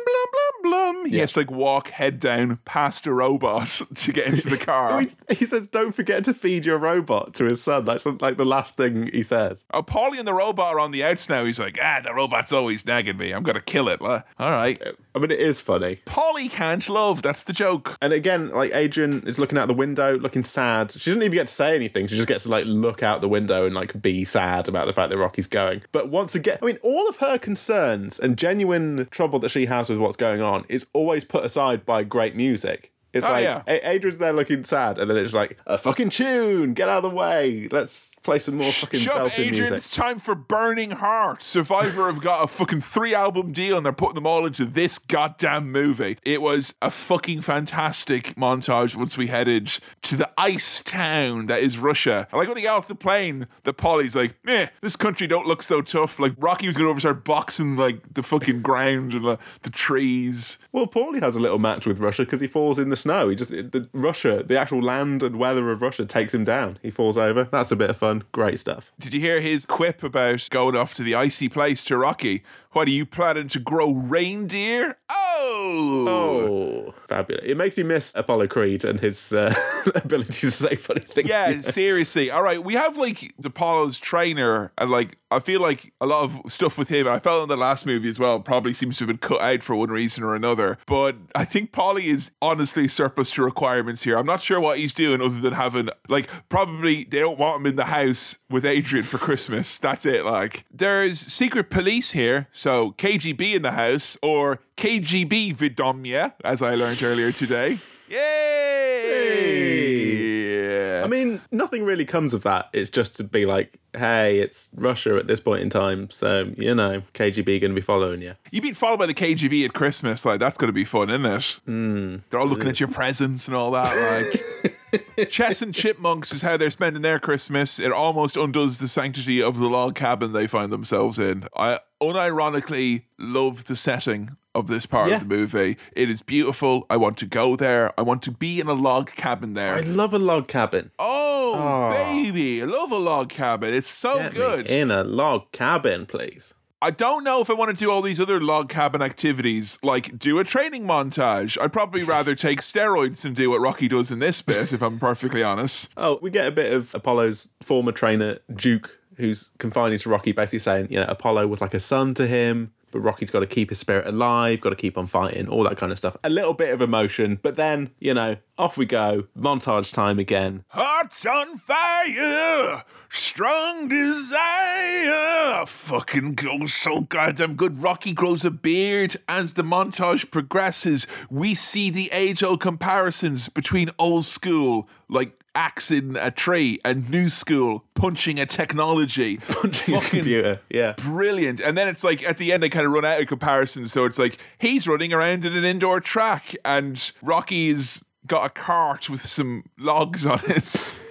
blum blum blum, he has to like walk head down past a robot to get into the car. he, says, "Don't forget to feed your robot" to his son. That's like the last thing he says. Oh, Paulie and the robot are on the outs now. He's like, ah, the robot's always nagging me. I'm gonna kill it. All right. I mean, it is funny. Paulie can't love. That's the joke. And again, like Adrian is looking out the window, looking sad. She doesn't even get to say anything. She just gets to like look out the window and like be sad about the fact that Rocky's going. But once again, I mean, all of her concerns and genuine trouble that she has with what's going on is always put aside by great music. It's Oh, like yeah. Adrian's there looking sad, and then it's like a fucking tune. Get out of the way. Let's play some more fucking Shut up, Adrian. music. It's time for Burning Heart. Survivor have got a fucking three album deal and they're putting them all into this goddamn movie. It was a fucking fantastic montage once we headed to the ice town that is Russia. I like when they get off the plane, the Paulie's like, meh, this country don't look so tough. Like Rocky was going to over start boxing like the fucking ground and the, the trees. Well, Paulie has a little match with Russia because he falls in the snow. He just the Russia, the actual land and weather of Russia takes him down. He falls over. That's a bit of fun. Great stuff. Did you hear his quip about going off to the icy place to Rocky? What are you planning to grow reindeer? Oh, Oh, fabulous! It makes you miss Apollo Creed and his uh, ability to say funny things. Yeah, seriously. All right, we have like Apollo's trainer, and like I feel like a lot of stuff with him. I felt in the last movie as well. Probably seems to have been cut out for one reason or another. But I think Paulie is honestly surplus to requirements here. I'm not sure what he's doing other than having like probably they don't want him in the house with Adrian for Christmas. That's it. Like there's secret police here, so KGB in the house or KGB Vidomya, as I learned earlier today. Yay! I mean, nothing really comes of that. It's just to be like, hey, it's Russia at this point in time, so you know, KGB going to be following you. You being followed by the KGB at Christmas, like that's going to be fun, isn't it? Hmm. They're all looking at your presents and all that. Like chess and chipmunks is how they're spending their Christmas. It almost undoes the sanctity of the log cabin they find themselves in. I unironically love the setting of this part Yeah. of the movie. It is beautiful. I want to go there. I want to be in a log cabin there. I love a log cabin. oh, ah. baby, I love a log cabin. It's so Get good. in a log cabin, please. I don't know if I want to do all these other log cabin activities, like do a training montage. I'd probably rather take steroids than do what Rocky does in this bit, if I'm perfectly honest. Oh, we get a bit of Apollo's former trainer, Duke, who's confiding to Rocky, basically saying, you know, Apollo was like a son to him, but Rocky's got to keep his spirit alive, got to keep on fighting, all that kind of stuff. A little bit of emotion, but then, you know, off we go. Montage time again. Hearts on fire, strong desire. Fucking goes so goddamn good. Rocky grows a beard. As the montage progresses, we see the age old comparisons between old school, like axing a tree, and new school, punching a technology. Punching a computer. Yeah. brilliant. And then it's like at the end they kind of run out of comparisons. So it's like he's running around in an indoor track and Rocky's got a cart with some logs on it.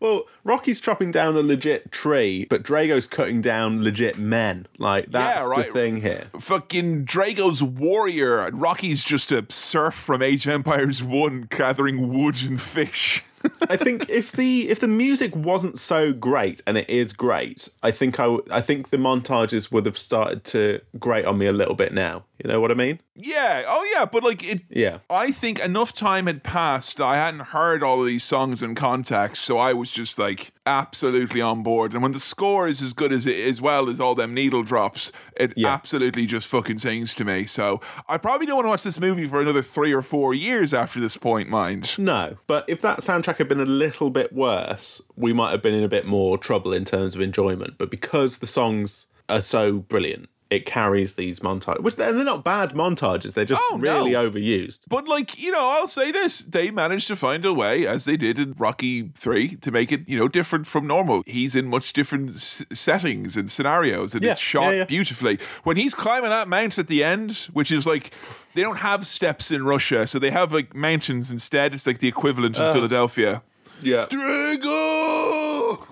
Well, Rocky's chopping down a legit tree, but Drago's cutting down legit men. Like, that's Yeah, right. the thing here. Fucking Drago's warrior Rocky's just a serf from Age Empires 1 gathering wood and fish. I think if the if the music wasn't so great, and it is great, I think I I think the montages would have started to grate on me a little bit now. You know what I mean? yeah, oh yeah, but like it Yeah. I think enough time had passed. I hadn't heard all of these songs in context, so I was just like absolutely on board. And when the score is as good as it as well as all them needle drops, it Yeah. absolutely just fucking sings to me. So I probably don't want to watch this movie for another three or four years after this point, mind. No, but if that soundtrack had been a little bit worse, we might have been in a bit more trouble in terms of enjoyment. But because the songs are so brilliant, it carries these montages, which they're, they're not bad montages. They're just Oh, really no. overused. But like, you know, I'll say this: they managed to find a way, as they did in Rocky Three, to make it, you know, different from normal. He's in much different s- settings and scenarios, and Yeah, it's shot yeah, yeah. beautifully. When he's climbing that mount at the end, which is like, they don't have steps in Russia, so they have like mountains instead. It's like the equivalent Uh. in Philadelphia. Yeah. Drago!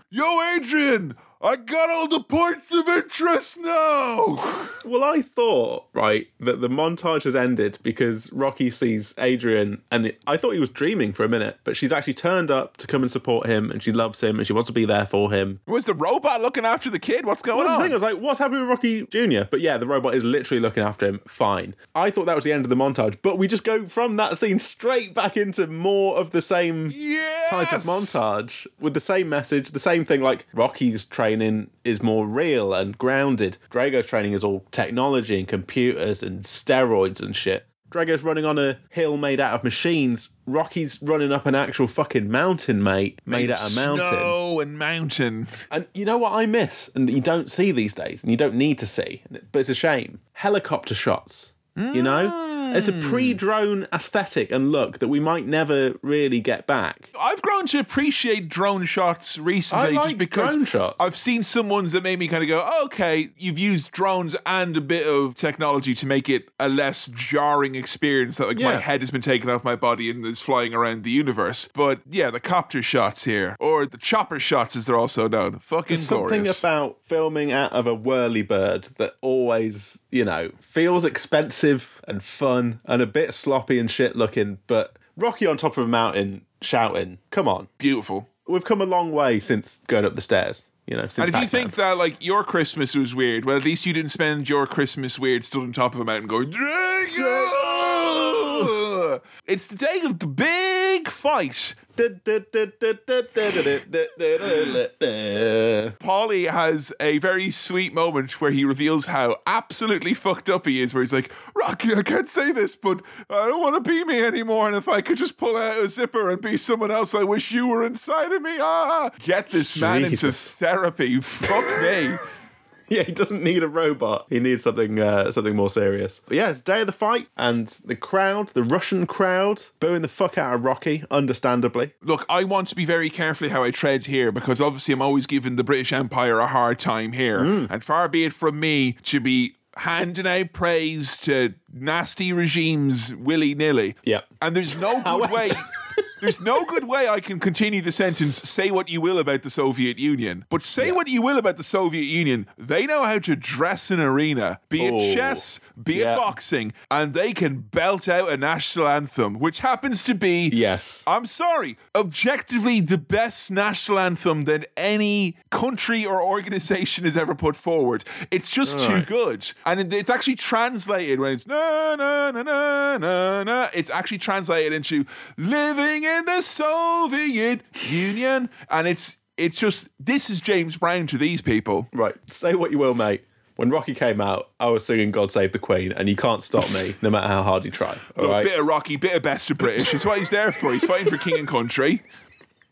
Yo, Adrian! I got all the points of interest now! Well, I thought, right, that the montage has ended because Rocky sees Adrian, and I thought he was dreaming for a minute, but she's actually turned up to come and support him, and she loves him, and she wants to be there for him. Was the robot looking after the kid? What's going Well, on? the thing. I was like, what's happening with Rocky Jr.? But yeah, the robot is literally looking after him. Fine. I thought that was the end of the montage, but we just go from that scene straight back into more of the same yes! type of montage with the same message, the same thing. Like Rocky's training is more real and grounded. Drago's training is all technology and computers and steroids and shit. Drago's running on a hill made out of machines. Rocky's running up an actual fucking mountain, mate, made out of mountain. Snow and mountain. And you know what I miss, and that you don't see these days, and you don't need to see, but it's a shame. Helicopter shots. You know, mm. It's a pre-drone aesthetic and look that we might never really get back. I've grown to appreciate drone shots recently I like just because drone shots. I've seen some ones that made me kind of go, oh, okay, you've used drones and a bit of technology to make it a less jarring experience that like my head has been taken off my body and is flying around the universe. But yeah, the copter shots here, or the chopper shots as they're also known. Fucking There's something glorious. about filming out of a whirly bird that always, you know, feels expensive and fun and a bit sloppy and shit looking, but Rocky on top of a mountain shouting, come on. Beautiful. We've come a long way since going up the stairs, you know, since And if you think that like your Christmas was weird, well, at least you didn't spend your Christmas weird stood on top of a mountain going Drago. It's the day of the big fight. Paulie has a very sweet moment where he reveals how absolutely fucked up he is. Where he's like, "Rocky, I can't say this, but I don't want to be me anymore. And if I could just pull out a zipper and be someone else, I wish you were inside of me." Ah, get this man into therapy. Fuck me. Yeah, he doesn't need a robot. He needs something uh, something more serious. But yeah, it's day of the fight, and the crowd, the Russian crowd, booing the fuck out of Rocky, understandably. Look, I want to be very carefully how I tread here because obviously I'm always giving the British Empire a hard time here. And far be it from me to be handing out praise to nasty regimes willy nilly. Yep. And there's no good way. There's no good way I can continue the sentence, say what you will about the Soviet Union. But say what you will about the Soviet Union, they know how to dress an arena, be it Oh, chess, be yeah. it boxing, and they can belt out a national anthem, which happens to be Yes. I'm sorry, objectively the best national anthem that any country or organization has ever put forward. It's just too Alright. good. And it's actually translated when it's na na na na na na. It's actually translated into living in the Soviet Union. And it's it's just this is James Brown to these people. Right. Say what you will, mate. When Rocky came out, I was singing God Save the Queen, and you can't stop me no matter how hard you try. All Look, right. Bit of Rocky, bit of best of British. It's what he's there for. He's fighting for king and country.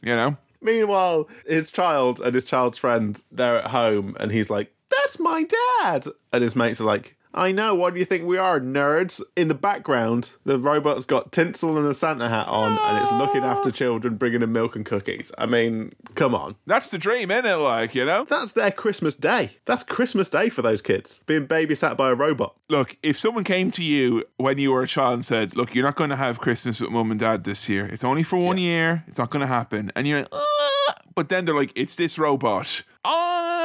You know? Meanwhile, his child and his child's friend, they're at home, and he's like, That's my dad. And his mates are like, I know, what do you think we are, nerds? In the background, the robot's got tinsel and a Santa hat on, and it's looking after children, bringing them milk and cookies. I mean, come on. That's the dream, isn't it? Like, you know? That's their Christmas day. That's Christmas day for those kids, being babysat by a robot. Look, if someone came to you when you were a child and said, Look, you're not going to have Christmas with mum and dad this year, it's only for one year, it's not going to happen. And you're like, "Ah," but then they're like, It's this robot.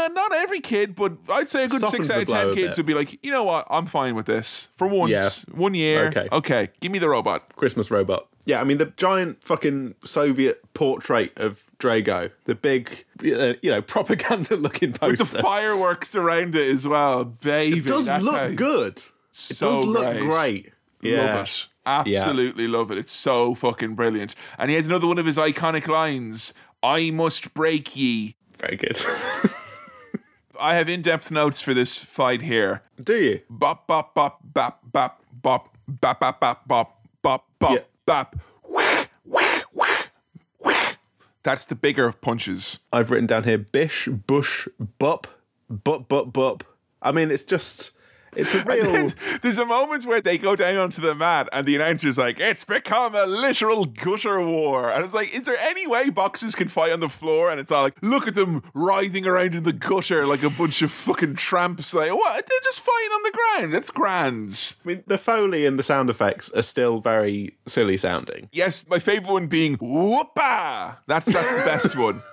Uh, not every kid, but I'd say a good Softens six out of ten kids bit. would be like, You know what? I'm fine with this. For once, Yeah. one year. Okay. Okay, give me the robot. Christmas robot. Yeah, I mean the giant fucking Soviet portrait of Drago, the big, uh, you know, propaganda-looking poster With poster. the fireworks around it as well, baby. it does that's look how- good. It So does look great. great. Yeah. Love it. Absolutely love it. It's so fucking brilliant. And he has another one of his iconic lines I must break ye. Very good. I have in depth notes for this fight here. Do you? Bop, bop, bop, bop, bop, bop, bop, bop, bop, bop, bop, bop, Yeah. bop. Wah, wah, wah, wah. That's the bigger punches. I've written down here Bish, Bush, Bup, Bup, Bup, Bup. I mean, it's just it's a real. There's a moment where they go down onto the mat and the announcer's like, it's become a literal gutter war. And it's like, is there any way boxers can fight on the floor? And it's all like, look at them writhing around in the gutter like a bunch of fucking tramps. Like, what? They're just fighting on the ground. That's grand. I mean, the foley and the sound effects are still very silly sounding. Yes, my favorite one being whoopa. That's that's the best one.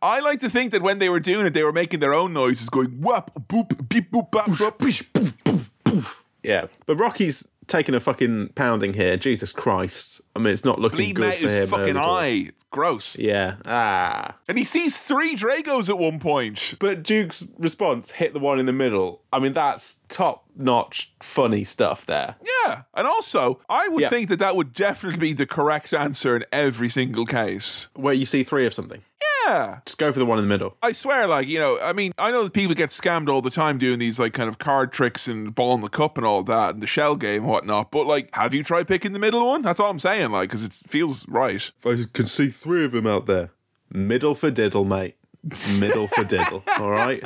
I like to think that when they were doing it, they were making their own noises, going whoop, boop, beep, boop, bop, bop. Yeah, but Rocky's taking a fucking pounding here. Jesus Christ! I mean, it's not looking bleeding good out for his him. fucking eye. It's gross. Yeah. Ah. And he sees three Dragos at one point. But Duke's response hit the one in the middle. I mean, that's top notch, funny stuff there. Yeah. And also, I would Yeah. think that that would definitely be the correct answer in every single case. Where you see three of something. Yeah. Just go for the one in the middle. I swear, like, you know, I mean, I know that people get scammed all the time doing these, like, kind of card tricks and ball in the cup and all that and the shell game and whatnot. But, like, have you tried picking the middle one? That's all I'm saying, like, because it feels right. If I can see three of them out there. Middle for diddle, mate. Middle for diddle. All right.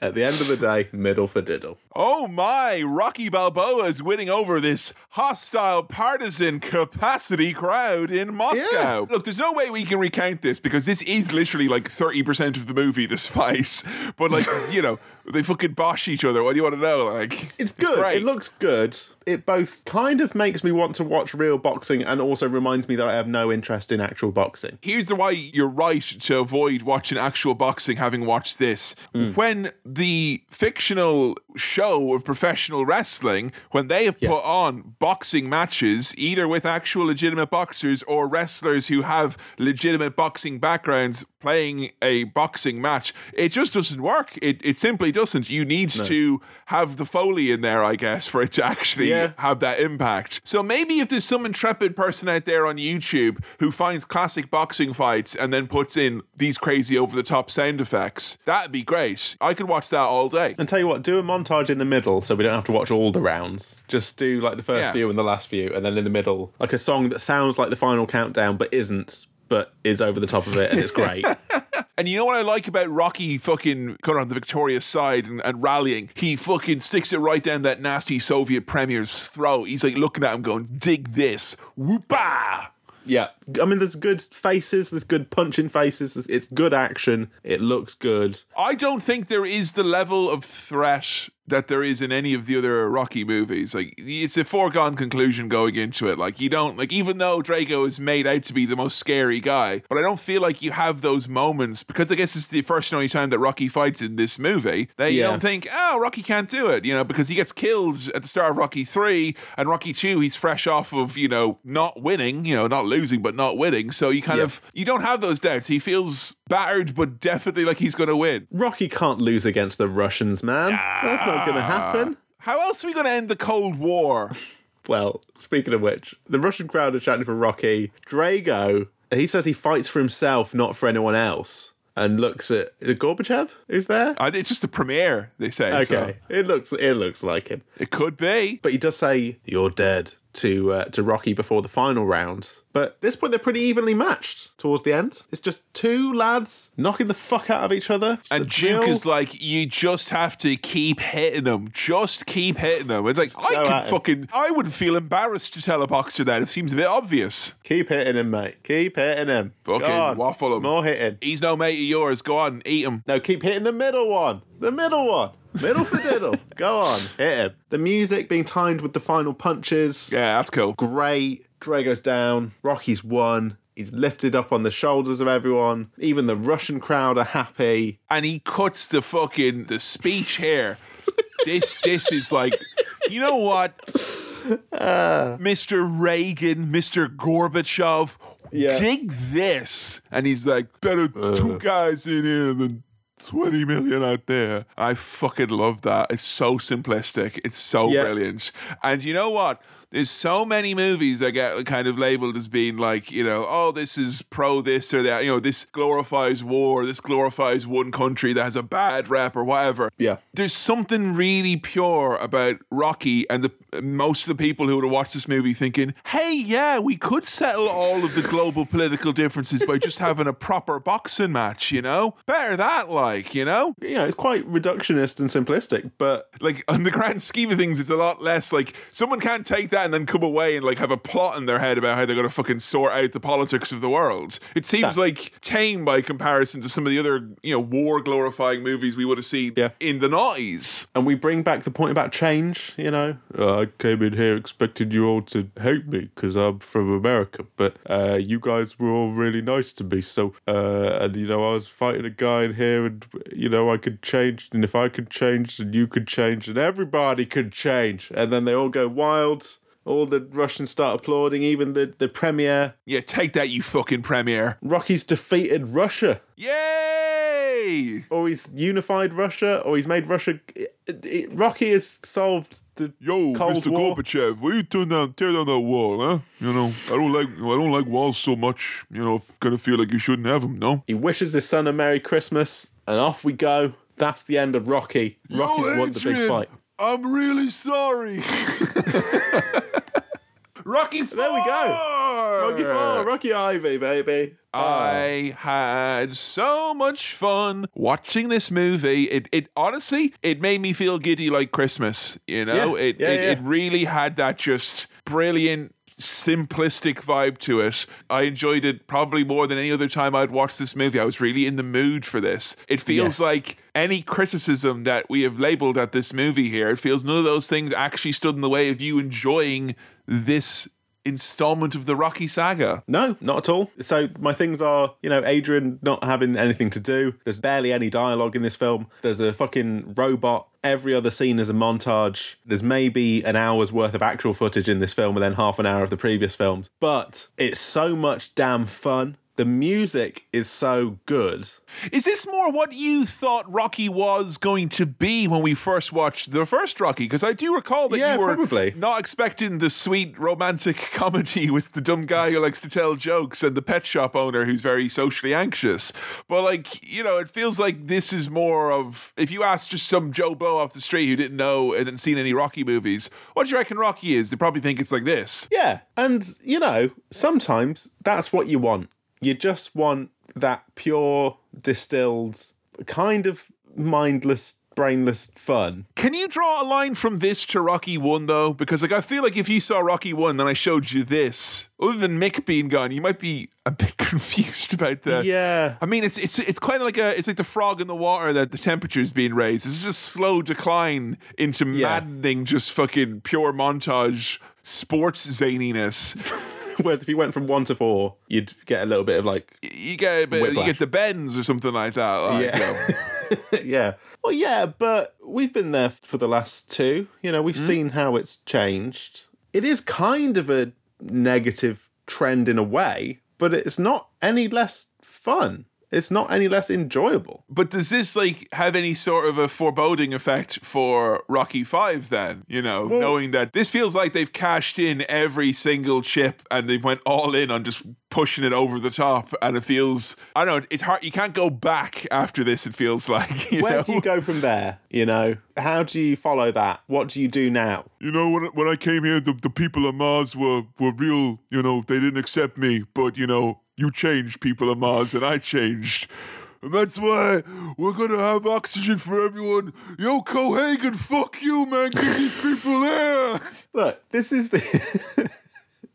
At the end of the day, middle for diddle. Oh my, Rocky Balboa is winning over this hostile partisan capacity crowd in Moscow. Look, there's no way we can recount this because this is literally like 30% of the movie, this fight. But like, you know, they fucking bosh each other. What do you want to know? Like, It's good. great. it looks good. It both kind of makes me want to watch real boxing and also reminds me that I have no interest in actual boxing. Here's the why you're right to avoid watching actual boxing having watched this. Mm. When the fictional show of professional wrestling, when they have Yes. put on boxing matches, either with actual legitimate boxers or wrestlers who have legitimate boxing backgrounds playing a boxing match, it just doesn't work. It, it simply doesn't. You need to have the Foley in there, I guess, for it to actually Yeah. Have that impact. So maybe if there's some intrepid person out there on YouTube who finds classic boxing fights and then puts in these crazy over the top sound effects, that'd be great. I could watch that all day. And tell you what, do a montage in the middle so we don't have to watch all the rounds. Just do like the first Yeah. few and the last few, and then in the middle, like a song that sounds like the final countdown but isn't, but is over the top of it, and it's great. And you know what I like about Rocky fucking coming on the victorious side and, and rallying? He fucking sticks it right down that nasty Soviet premier's throat. He's like looking at him going, dig this. Whoopah! yeah, I mean, there's good faces, there's good punching faces, there's, it's good action, it looks good. I don't think there is the level of threat that there is in any of the other Rocky movies. Like it's a foregone conclusion going into it. Like you don't like even though Drago is made out to be the most scary guy, but I don't feel like you have those moments because I guess it's the first and only time that Rocky fights in this movie. That you Yeah. don't think, oh, Rocky can't do it, you know, because he gets killed at the start of Rocky three and Rocky two. He's fresh off of you know not winning, you know, not losing but not winning. So you kind Yeah. of you don't have those doubts. He feels battered, but definitely like he's going to win. Rocky can't lose against the Russians, man. That's not going to happen. How else are we going to end the Cold War? Well, speaking of which, the Russian crowd are chanting for Rocky. Drago, he says he fights for himself, not for anyone else. And looks at Gorbachev who's there. I think it's just the premiere, they say. Okay, so it looks it looks like him, it could be. but he does say you're dead to uh, to Rocky before the final round. But at this point, they're pretty evenly matched towards the end. It's just two lads knocking the fuck out of each other. Just And Duke is like, you just have to keep hitting them. Just keep hitting them. It's like, I Go could at him. fucking, I would feel embarrassed to tell a boxer that. It seems a bit obvious. keep hitting him, mate. Keep hitting him. Fucking on. waffle him. More hitting. He's no mate of yours. Go on, eat him. No, keep hitting the middle one. The middle one. Middle for diddle. Go on, hit him. The music being timed with the final punches. Yeah, that's cool. Great. Drago's down. Rocky's won. He's lifted up on the shoulders of everyone. Even the Russian crowd are happy. and he cuts the fucking the speech here. this this is like, you know what, uh. Mr. Reagan, Mr. Gorbachev, Yeah. dig this, and he's like, better two uh. guys in here than. 20 million out there. I fucking love that. It's so simplistic. It's so Yeah. brilliant. And you know what? There's so many movies that get kind of labeled as being like, you know, oh, this is pro this or that. You know, this glorifies war. This glorifies one country that has a bad rep or whatever. Yeah. There's something really pure about Rocky and the most of the people who would have watched this movie thinking, hey, yeah, we could settle all of the global political differences by just having a proper boxing match, you know? Better that, like, you know? Know, it's quite reductionist and simplistic, but Like, on the grand scheme of things, it's a lot less like someone can't take that and then come away and like have a plot in their head about how they're going to fucking sort out the politics of the world. It seems like tame by comparison to some of the other, you know, war glorifying movies we would have seen Yeah. in the noughties. and we bring back the point about change, you know. I came in here expecting you all to hate me because I'm from America, but uh, you guys were all really nice to me. So, uh, and you know, I was fighting a guy in here, and you know, I could change, and if I could change, then you could change, and everybody could change. And then they all go wild. All the Russians start applauding, even the the premier. Yeah, take that, you fucking premier. Rocky's defeated Russia. Yay! or he's unified Russia, or he's made Russia. it- it- Rocky has solved the Yo, Cold Mr. War. Gorbachev, will you turn down, tear down that wall, huh? You know, I don't like, I don't like walls so much. You know, kind of feel like you shouldn't have them, no? He wishes his son a Merry Christmas, and off we go. That's the end of Rocky. Rocky's won the big fight. I'm really sorry. Rocky Four. There we go. Rocky Four, Rocky Ivy, baby. I ah. had so much fun watching this movie. It, it honestly, it made me feel giddy like Christmas. You know, Yeah, it, yeah, it, yeah. it really had that just brilliant, simplistic vibe to it. I enjoyed it probably more than any other time I'd watched this movie. I was really in the mood for this. It feels Yes. like any criticism that we have labeled at this movie here, it feels none of those things actually stood in the way of you enjoying this installment of the Rocky saga. No, not at all. So my things are, you know, Adrian not having anything to do. There's barely any dialogue in this film. There's a fucking robot. Every other scene is a montage. There's maybe an hour's worth of actual footage in this film and then half an hour of the previous films. But it's so much damn fun. The music is so good. Is this more what you thought Rocky was going to be when we first watched the first Rocky? Because I do recall that Yeah, you were probably. not expecting the sweet romantic comedy with the dumb guy who likes to tell jokes and the pet shop owner who's very socially anxious. But like, you know, it feels like this is more of if you ask just some Joe Blow off the street who didn't know and hadn't seen any Rocky movies, what do you reckon Rocky is? They probably think it's like this. Yeah. And, you know, sometimes that's what you want. You just want that pure, distilled, kind of mindless, brainless fun. Can you draw a line from this to Rocky 1 though? Because like I feel like if you saw Rocky 1 then I showed you this, other than Mick being gone, you might be a bit confused about that. Yeah. I mean it's it's it's kind of like a it's like the frog in the water that the temperature's being raised. It's just slow decline into Yeah. maddening just fucking pure montage sports zaniness. Whereas if you went from one to four, you'd get a little bit of like, you get a bit, you get the bends or something like that. Like, Yeah. um, yeah. Well, yeah, but we've been there for the last two. You know, we've seen how it's changed. It is kind of a negative trend in a way, but it's not any less fun. It's not any less enjoyable. But does this like have any sort of a foreboding effect for Rocky Five then? You know, knowing that this feels like they've cashed in every single chip and they've went all in on just pushing it over the top, and it feels I don't know. It's hard. You can't go back after this. It feels like you Where know? do you go from there? You know, how do you follow that? What do you do now? You know, when when I came here, the, the people of Mars were were real. You know, they didn't accept me, but you know, you changed, people of Mars, and I changed. And that's why we're gonna have oxygen for everyone. Yo, Cohaagen, fuck you, man. Get these people there. Look, this is the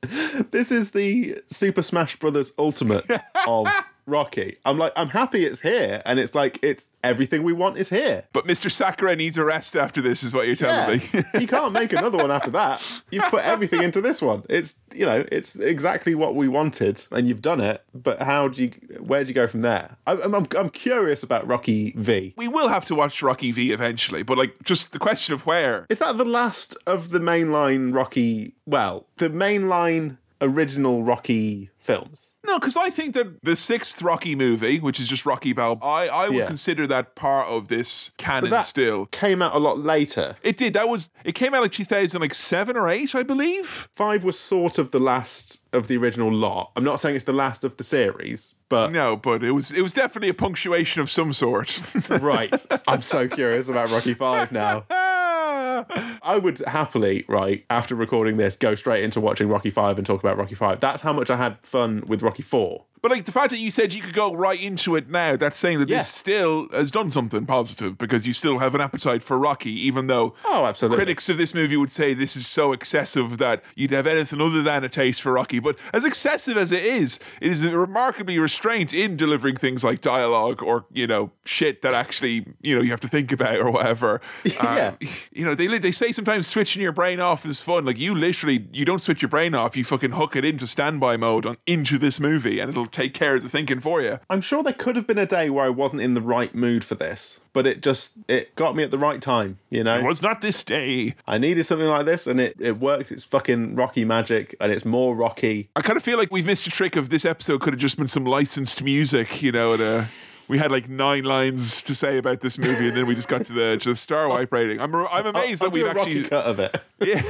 this is the Super Smash Brothers Ultimate of Rocky. I'm like, I'm happy it's here, and it's like it's everything we want is here. But Mr. Sakurai needs a rest after this, is what you're telling Yeah, me. you can't make another one after that. You've put everything into this one. It's you know, it's exactly what we wanted, and you've done it. But how do you? Where do you go from there? I, I'm I'm I'm curious about Rocky V. we will have to watch Rocky V eventually, but like, just the question of where. Is that the last of the mainline Rocky? Well, the mainline original Rocky films. No, because I think that the sixth Rocky movie, which is just Rocky Balboa, I, I would Yeah. consider that part of this canon still. came out a lot later. It did. That was. It came out like 2007 or eight, I believe. Five was sort of the last of the original lot. I'm not saying it's the last of the series, but No, but it was. It was definitely a punctuation of some sort. right. I'm so curious about Rocky Five now. I would happily, right, after recording this, go straight into watching Rocky Five and talk about Rocky Five. That's how much I had fun with Rocky Four. But like the fact that you said you could go right into it now, that's saying that Yeah. this still has done something positive because you still have an appetite for Rocky, even though Oh, absolutely. critics of this movie would say this is so excessive that you'd have anything other than a taste for Rocky. But as excessive as it is, it is remarkably restrained in delivering things like dialogue or you know shit that actually you know you have to think about or whatever. Yeah. Um, you know they they say sometimes switching your brain off is fun. Like you literally you don't switch your brain off, you fucking hook it into standby mode on into this movie, and it'll take care of the thinking for you. I'm sure there could have been a day where I wasn't in the right mood for this, but it just it got me at the right time, you know? It was not this day. I needed something like this and it, it worked. It's fucking Rocky magic and it's more Rocky. I kind of feel like we've missed a trick of this episode could have just been some licensed music, you know, and uh, we had like nine lines to say about this movie, and then we just got to the to the star wipe rating. I'm I'm amazed I'll that we've actually. Cut of it. Yeah.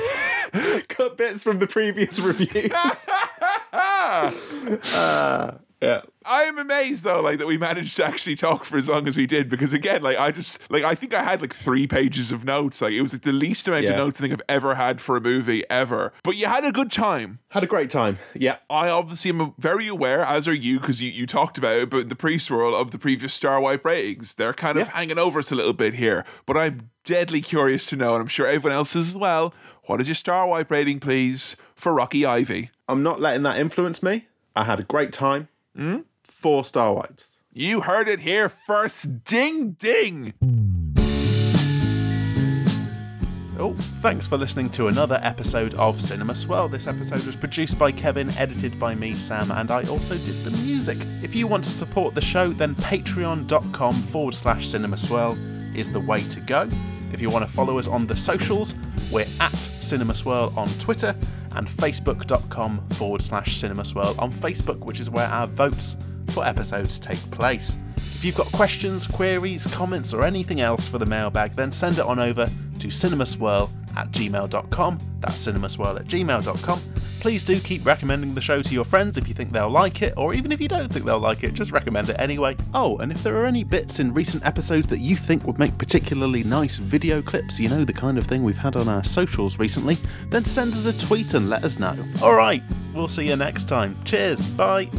cut bits from the previous review. Uh, yeah. I am amazed though, like that we managed to actually talk for as long as we did. Because again, like I just like I think I had like three pages of notes. Like it was like the least amount of notes I think I've ever had for a movie ever. But you had a good time. Had a great time. Yeah. I obviously am very aware, as are you, because you, you talked about it, but the pre-swirl of the previous Star Wipe ratings. They're kind of Yeah. hanging over us a little bit here. But I'm deadly curious to know, and I'm sure everyone else is as well. What is your Star Wipe rating, please, for Rocky Ivy? I'm not letting that influence me. I had a great time. Hmm? Four star wipes. You heard it here first. Ding ding. Oh, thanks for listening to another episode of Cinema Swirl. This episode was produced by Kevin, edited by me, Sam, and I also did the music. If you want to support the show, then patreon.com forward slash Cinema Swirl is the way to go. If you want to follow us on the socials, we're at Cinema Swirl on Twitter and facebook.com forward slash Cinema Swirl on Facebook, which is where our votes for episodes take place. If you've got questions, queries, comments, or anything else for the mailbag, then send it on over to cinemaswirl at gmail.com. That's cinemaswirl at gmail.com. Please do keep recommending the show to your friends if you think they'll like it, or even if you don't think they'll like it, just recommend it anyway. Oh, and if there are any bits in recent episodes that you think would make particularly nice video clips, you know, the kind of thing we've had on our socials recently, then send us a tweet and let us know. Alright, we'll see you next time. Cheers, bye.